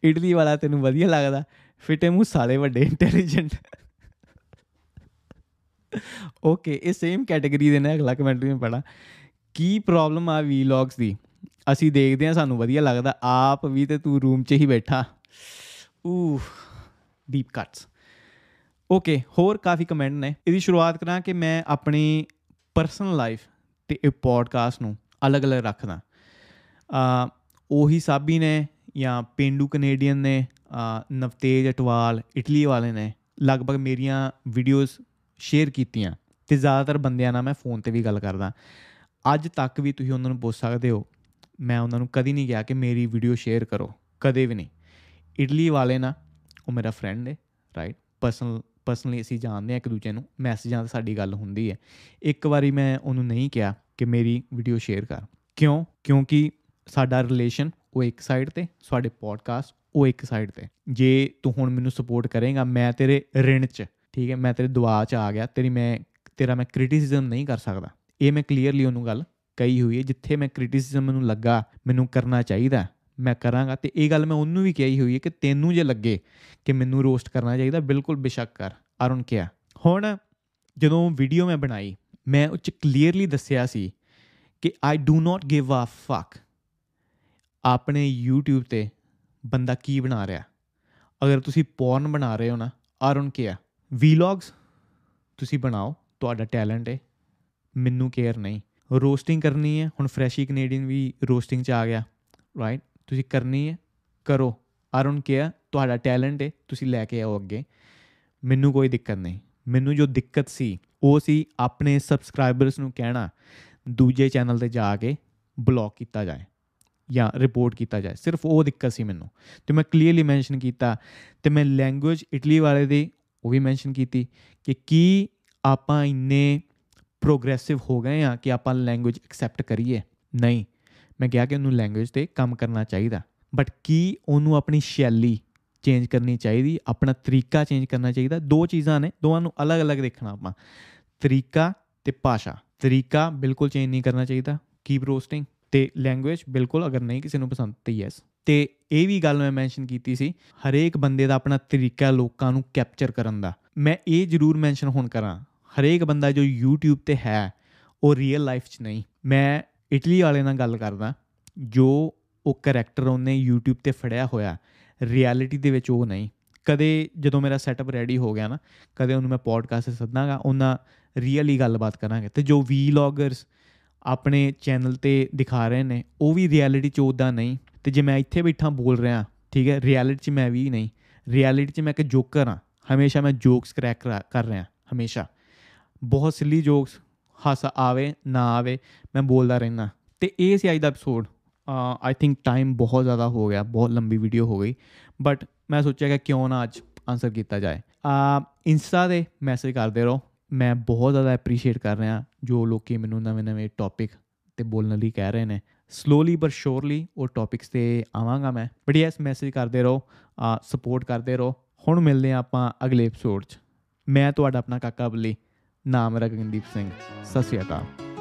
ਇਟਲੀ ਵਾਲਾ ਤੈਨੂੰ ਵਧੀਆ ਲੱਗਦਾ। ਫਿਟੇ ਮੂੰ ਸਾਲੇ ਵੱਡੇ ਇੰਟੈਲੀਜੈਂਟ ਓਕੇ ਇਹ ਸੇਮ ਕੈਟਾਗਰੀ ਦੇ ਨੇ, ਅਗਲਾ ਕਮੈਂਟ ਵੀ ਪੜਾ ਕੀ ਪ੍ਰੋਬਲਮ ਆ ਵੀਲੌਗਸ ਦੀ? ਅਸੀਂ ਦੇਖਦੇ ਆ ਸਾਨੂੰ ਵਧੀਆ ਲੱਗਦਾ। ਆਪ ਵੀ ਤੇ ਤੂੰ ਰੂਮ 'ਚ ਹੀ ਬੈਠਾ। ਊ ਡੀਪ ਕੱਟਸ ਓਕੇ ਹੋਰ ਕਾਫੀ ਕਮੈਂਟ ਨੇ। ਇਹਦੀ ਸ਼ੁਰੂਆਤ ਕਰਾਂ ਕਿ ਮੈਂ ਆਪਣੀ ਪਰਸਨਲ ਲਾਈਫ ਤੇ ਇਹ ਪੋਡਕਾਸਟ ਨੂੰ ਅਲੱਗ-ਅਲੱਗ ਰੱਖਦਾ। ਆ ਉਹੀ ਸਾਬੀ ਨੇ ਜਾਂ ਪਿੰਡੂ ਕੈਨੇਡੀਅਨ ਨੇ ਨਵਤੇਜ ਅਟਵਾਲ, ਇਟਲੀ ਵਾਲੇ ਨੇ। ਲਗਭਗ ਮੇਰੀਆਂ ਵੀਡੀਓਜ਼ ਸ਼ੇਅਰ ਕੀਤੀਆਂ ਤੇ ਜ਼ਿਆਦਾਤਰ ਬੰਦਿਆਂ ਨਾਲ ਮੈਂ ਫੋਨ ਤੇ ਵੀ ਗੱਲ ਕਰਦਾ। ਅੱਜ ਤੱਕ ਵੀ ਤੁਸੀਂ ਉਹਨਾਂ ਨੂੰ ਪੁੱਛ ਸਕਦੇ ਹੋ, ਮੈਂ ਉਹਨਾਂ ਨੂੰ ਕਦੀ ਨਹੀਂ ਕਿਹਾ ਕਿ ਮੇਰੀ ਵੀਡੀਓ ਸ਼ੇਅਰ ਕਰੋ, ਕਦੇ ਵੀ ਨਹੀਂ। ਇਟਲੀ ਵਾਲੇ ਨਾ, ਉਹ ਮੇਰਾ ਫਰੈਂਡ ਹੈ ਰਾਈਟ ਪਰਸਨਲ ਪਰਸਨਲੀ ਅਸੀਂ ਜਾਣਦੇ ਆ ਇੱਕ ਦੂਜੇ ਨੂੰ ਮੈਸੇਜਾਂ ਤੇ ਸਾਡੀ ਗੱਲ ਹੁੰਦੀ ਹੈ। ਇੱਕ ਵਾਰੀ ਮੈਂ ਉਹਨੂੰ ਨਹੀਂ ਕਿਹਾ ਕਿ ਮੇਰੀ ਵੀਡੀਓ ਸ਼ੇਅਰ ਕਰ। ਕਿਉਂ? ਕਿਉਂਕਿ ਸਾਡਾ ਰਿਲੇਸ਼ਨ ਉਹ ਇੱਕ ਸਾਈਡ ਤੇ, ਸਾਡੇ ਪੋਡਕਾਸਟ ਉਹ ਇੱਕ ਸਾਈਡ ਤੇ। ਜੇ ਤੂੰ ਹੁਣ ਮੈਨੂੰ ਸਪੋਰਟ ਕਰੇਗਾ, ਮੈਂ ਤੇਰੇ ਰਿਣ 'ਚ ਠੀਕ ਹੈ, ਮੈਂ ਤੇਰੇ ਦੁਆ 'ਚ ਆ ਗਿਆ, ਤੇਰੀ ਮੈਂ, ਤੇਰਾ ਮੈਂ ਕ੍ਰਿਟਿਸਿਜ਼ਮ ਨਹੀਂ ਕਰ ਸਕਦਾ। ਇਹ ਮੈਂ ਕਲੀਅਰਲੀ ਉਹਨੂੰ ਗੱਲ ਕਹੀ ਹੋਈ ਹੈ, ਜਿੱਥੇ ਮੈਂ ਕ੍ਰਿਟਿਸਿਜ਼ਮ ਮੈਨੂੰ ਲੱਗਾ, ਮੈਨੂੰ ਕਰਨਾ ਚਾਹੀਦਾ, ਮੈਂ ਕਰਾਂਗਾ ਤੇ ਇਹ ਗੱਲ ਮੈਂ ਉਹਨੂੰ ਵੀ ਕਹੀ ਹੋਈ ਹੈ ਕਿ ਤੈਨੂੰ ਜੇ ਲੱਗੇ ਕਿ ਮੈਨੂੰ ਰੋਸਟ ਕਰਨਾ ਚਾਹੀਦਾ, ਬਿਲਕੁਲ ਬੇਸ਼ੱਕ ਕਰ ਅਰੁਣ ਕਿਹਾ ਹੁਣ ਜਦੋਂ ਵੀਡੀਓ ਮੈਂ ਬਣਾਈ, ਮੈਂ ਉਹ ਚ ਕਲੀਅਰਲੀ ਦੱਸਿਆ ਸੀ ਕਿ I do not give a ਫੱਕ ਆਪਣੇ YouTube ਤੇ ਬੰਦਾ ਕੀ ਬਣਾ ਰਿਹਾ। ਅਗਰ ਤੁਸੀਂ ਪੌਰਨ ਬਣਾ ਰਹੇ ਹੋ ਨਾ ਅਰੁਣ ਕਿਹਾ ਵਲੌਗਸ ਤੁਸੀਂ ਬਣਾਓ, ਤੁਹਾਡਾ ਟੈਲੈਂਟ ਹੈ ਮੈਨੂੰ ਕੇਅਰ ਨਹੀਂ। ਰੋਸਟਿੰਗ ਕਰਨੀ ਹੈ ਹੁਣ ਫਰੈਸ਼ੀ ਕੈਨੇਡੀਅਨ ਵੀ ਰੋਸਟਿੰਗ 'ਚ ਆ ਗਿਆ ਰਾਈਟ ਤੁਸੀਂ ਕਰਨੀ ਹੈ ਕਰੋ। ਅਰੁਣ ਕਿਹਾ ਤੁਹਾਡਾ ਟੈਲੈਂਟ ਹੈ ਤੁਸੀਂ ਲੈ ਕੇ ਆਓ ਅੱਗੇ। ਮੈਨੂੰ ਕੋਈ ਦਿੱਕਤ ਨਹੀਂ। ਮੈਨੂੰ ਜੋ ਦਿੱਕਤ ਸੀ, ਉਹ ਸੀ ਆਪਣੇ ਸਬਸਕ੍ਰਾਈਬਰਸ ਨੂੰ ਕਹਿਣਾ, ਦੂਜੇ ਚੈਨਲ ਤੇ ਜਾ ਕੇ ਬਲੌਕ ਕੀਤਾ ਜਾਏ ਜਾਂ ਰਿਪੋਰਟ ਕੀਤਾ ਜਾਏ। ਸਿਰਫ ਉਹ ਦਿੱਕਤ ਸੀ ਮੈਨੂੰ। ਤੇ ਮੈਂ ਕਲੀਅਰਲੀ ਮੈਂਸ਼ਨ ਕੀਤਾ ਤੇ ਮੈਂ ਲੈਂਗੁਏਜ ਇਟਲੀ ਵਾਲੇ ਦੀ ਉਹ ਵੀ ਮੈਂਸ਼ਨ ਕੀਤੀ ਕਿ ਕੀ ਆਪਾਂ ਇੰਨੇ ਪ੍ਰੋਗਰੈਸਿਵ ਹੋ ਗਏ ਆ ਕਿ ਆਪਾਂ ਲੈਂਗੁਏਜ ਐਕਸੈਪਟ ਕਰੀਏ? ਨਹੀਂ। ਮੈਂ ਕਿਹਾ ਕਿ ਉਹਨੂੰ ਲੈਂਗੁਏਜ ਤੇ ਕੰਮ ਕਰਨਾ ਚਾਹੀਦਾ। ਬਟ ਕੀ ਉਹਨੂੰ ਆਪਣੀ ਸ਼ੈਲੀ ਚੇਂਜ ਕਰਨੀ ਚਾਹੀਦੀ? ਆਪਣਾ ਤਰੀਕਾ ਚੇਂਜ ਕਰਨਾ ਚਾਹੀਦਾ? ਦੋ ਚੀਜ਼ਾਂ ਨੇ, ਦੋਵਾਂ ਨੂੰ ਅਲੱਗ-ਅਲੱਗ ਦੇਖਣਾ ਆਪਾਂ। ਤਰੀਕਾ ਤੇ ਭਾਸ਼ਾ। ਤਰੀਕਾ ਬਿਲਕੁਲ ਚੇਂਜ ਨਹੀਂ ਕਰਨਾ ਚਾਹੀਦਾ। ਕੀਪ ਰੋਸਟਿੰਗ ਤੇ ਲੈਂਗੁਏਜ ਬਿਲਕੁਲ ਅਗਰ ਨਹੀਂ, ਕਿਸੇ ਨੂੰ ਪਸੰਦ, ਤੇ ਯੈਸ ਤੇ ਇਹ ਵੀ ਗੱਲ ਮੈਂ ਮੈਂਸ਼ਨ ਕੀਤੀ ਸੀ, ਹਰੇਕ ਬੰਦੇ ਦਾ ਆਪਣਾ ਤਰੀਕਾ ਲੋਕਾਂ ਨੂੰ ਕੈਪਚਰ ਕਰਨ ਦਾ। ਮੈਂ ਇਹ ਜ਼ਰੂਰ ਮੈਂਸ਼ਨ ਹੁਣ ਕਰਾਂ, ਹਰੇਕ ਬੰਦਾ ਜੋ YouTube ਤੇ ਹੈ, ਉਹ ਰੀਅਲ ਲਾਈਫ 'ਚ ਨਹੀਂ। ਮੈਂ ਇਟਲੀ ਵਾਲੇ ਨਾਲ ਗੱਲ ਕਰਦਾ, ਜੋ ਉਹ ਕੈਰੈਕਟਰ ਉਹਨੇ YouTube ਤੇ ਫੜਿਆ ਹੋਇਆ ਰਿਐਲਿਟੀ ਦੇ ਵਿੱਚ ਉਹ ਨਹੀਂ। ਕਦੇ ਜਦੋਂ ਮੇਰਾ ਸੈਟਅਪ ਰੈਡੀ ਹੋ ਗਿਆ ਨਾ, ਕਦੇ ਉਹਨੂੰ ਮੈਂ ਪੋਡਕਾਸਟ ਸੱਦਾਂਗਾ, ਉਹਨਾਂ ਰੀਅਲੀ ਗੱਲਬਾਤ ਕਰਾਂਗੇ। ਤੇ ਜੋ ਵੀਲੌਗਰਸ ਆਪਣੇ ਚੈਨਲ ਤੇ ਦਿਖਾ ਰਹੇ ਨੇ, ਉਹ ਵੀ ਰਿਐਲਿਟੀ 'ਚ ਉਦਾਂ ਨਹੀਂ। ਤੇ ਜੇ ਮੈਂ ਇੱਥੇ ਬੈਠਾ ਬੋਲ ਰਿਹਾ, ਠੀਕ ਹੈ ਰਿਐਲਿਟੀ 'ਚ ਮੈਂ ਵੀ ਨਹੀਂ ਰਿਐਲਿਟੀ 'ਚ ਮੈਂ ਇੱਕ ਜੋਕਰ ਹਾਂ, ਹਮੇਸ਼ਾ ਮੈਂ ਜੋਕਸ ਕਰੈਕ ਕਰ ਰਿਹਾ, ਹਮੇਸ਼ਾ। ਬਹੁਤ ਸਿੱਲੀ ਜੋਕਸ ਹਾਸਾ ਆਵੇ, ਨਾ ਆਵੇ, ਮੈਂ ਬੋਲਦਾ ਰਹਿਣਾ ਤੇ ਇਹ ਸੀ ਅੱਜ ਦਾ ਐਪੀਸੋਡ ਆਈ ਥਿੰਕ ਟਾਈਮ ਬਹੁਤ ਜ਼ਿਆਦਾ ਹੋ ਗਿਆ, ਬਹੁਤ ਲੰਬੀ ਵੀਡੀਓ ਹੋ ਗਈ ਬਟ ਮੈਂ ਸੋਚਿਆ ਕਿ ਕਿਉਂ ਨਾ ਅੱਜ ਆਨਸਰ ਕੀਤਾ ਜਾਏ। ਆ ਇੰਸਟਾ ਦੇ ਮੈਸੇਜ ਕਰਦੇ ਰਹੋ, ਮੈਂ ਬਹੁਤ ਜ਼ਿਆਦਾ ਐਪਰੀਸ਼ੀਏਟ ਕਰ ਰਿਹਾ ਜੋ ਲੋਕੀ ਮੈਨੂੰ ਨਵੇਂ-ਨਵੇਂ ਟੌਪਿਕ ਤੇ ਬੋਲਣ ਲਈ ਕਹਿ ਰਹੇ ਨੇ। ਸਲੋਲੀ ਪਰ ਸ਼ੋਰਲੀ ਉਹ ਟੌਪਿਕਸ ਤੇ ਆਵਾਂਗਾ ਮੈਂ। ਬਟ ਯੈਸ ਮੈਸੇਜ ਕਰਦੇ ਰਹੋ ਸਪੋਰਟ ਕਰਦੇ ਰਹੋ। ਹੁਣ ਮਿਲਦੇ ਆ ਆਪਾਂ ਅਗਲੇ ਐਪੀਸੋਡ 'ਚ। ਮੈਂ ਤੁਹਾਡਾ ਆਪਣਾ ਕਾਕਾ ਬੱਲੀ, ਨਾਮ ਰਗਨਦੀਪ ਸਿੰਘ। ਸਤਿ ਸ਼੍ਰੀ ਅਕਾਲ।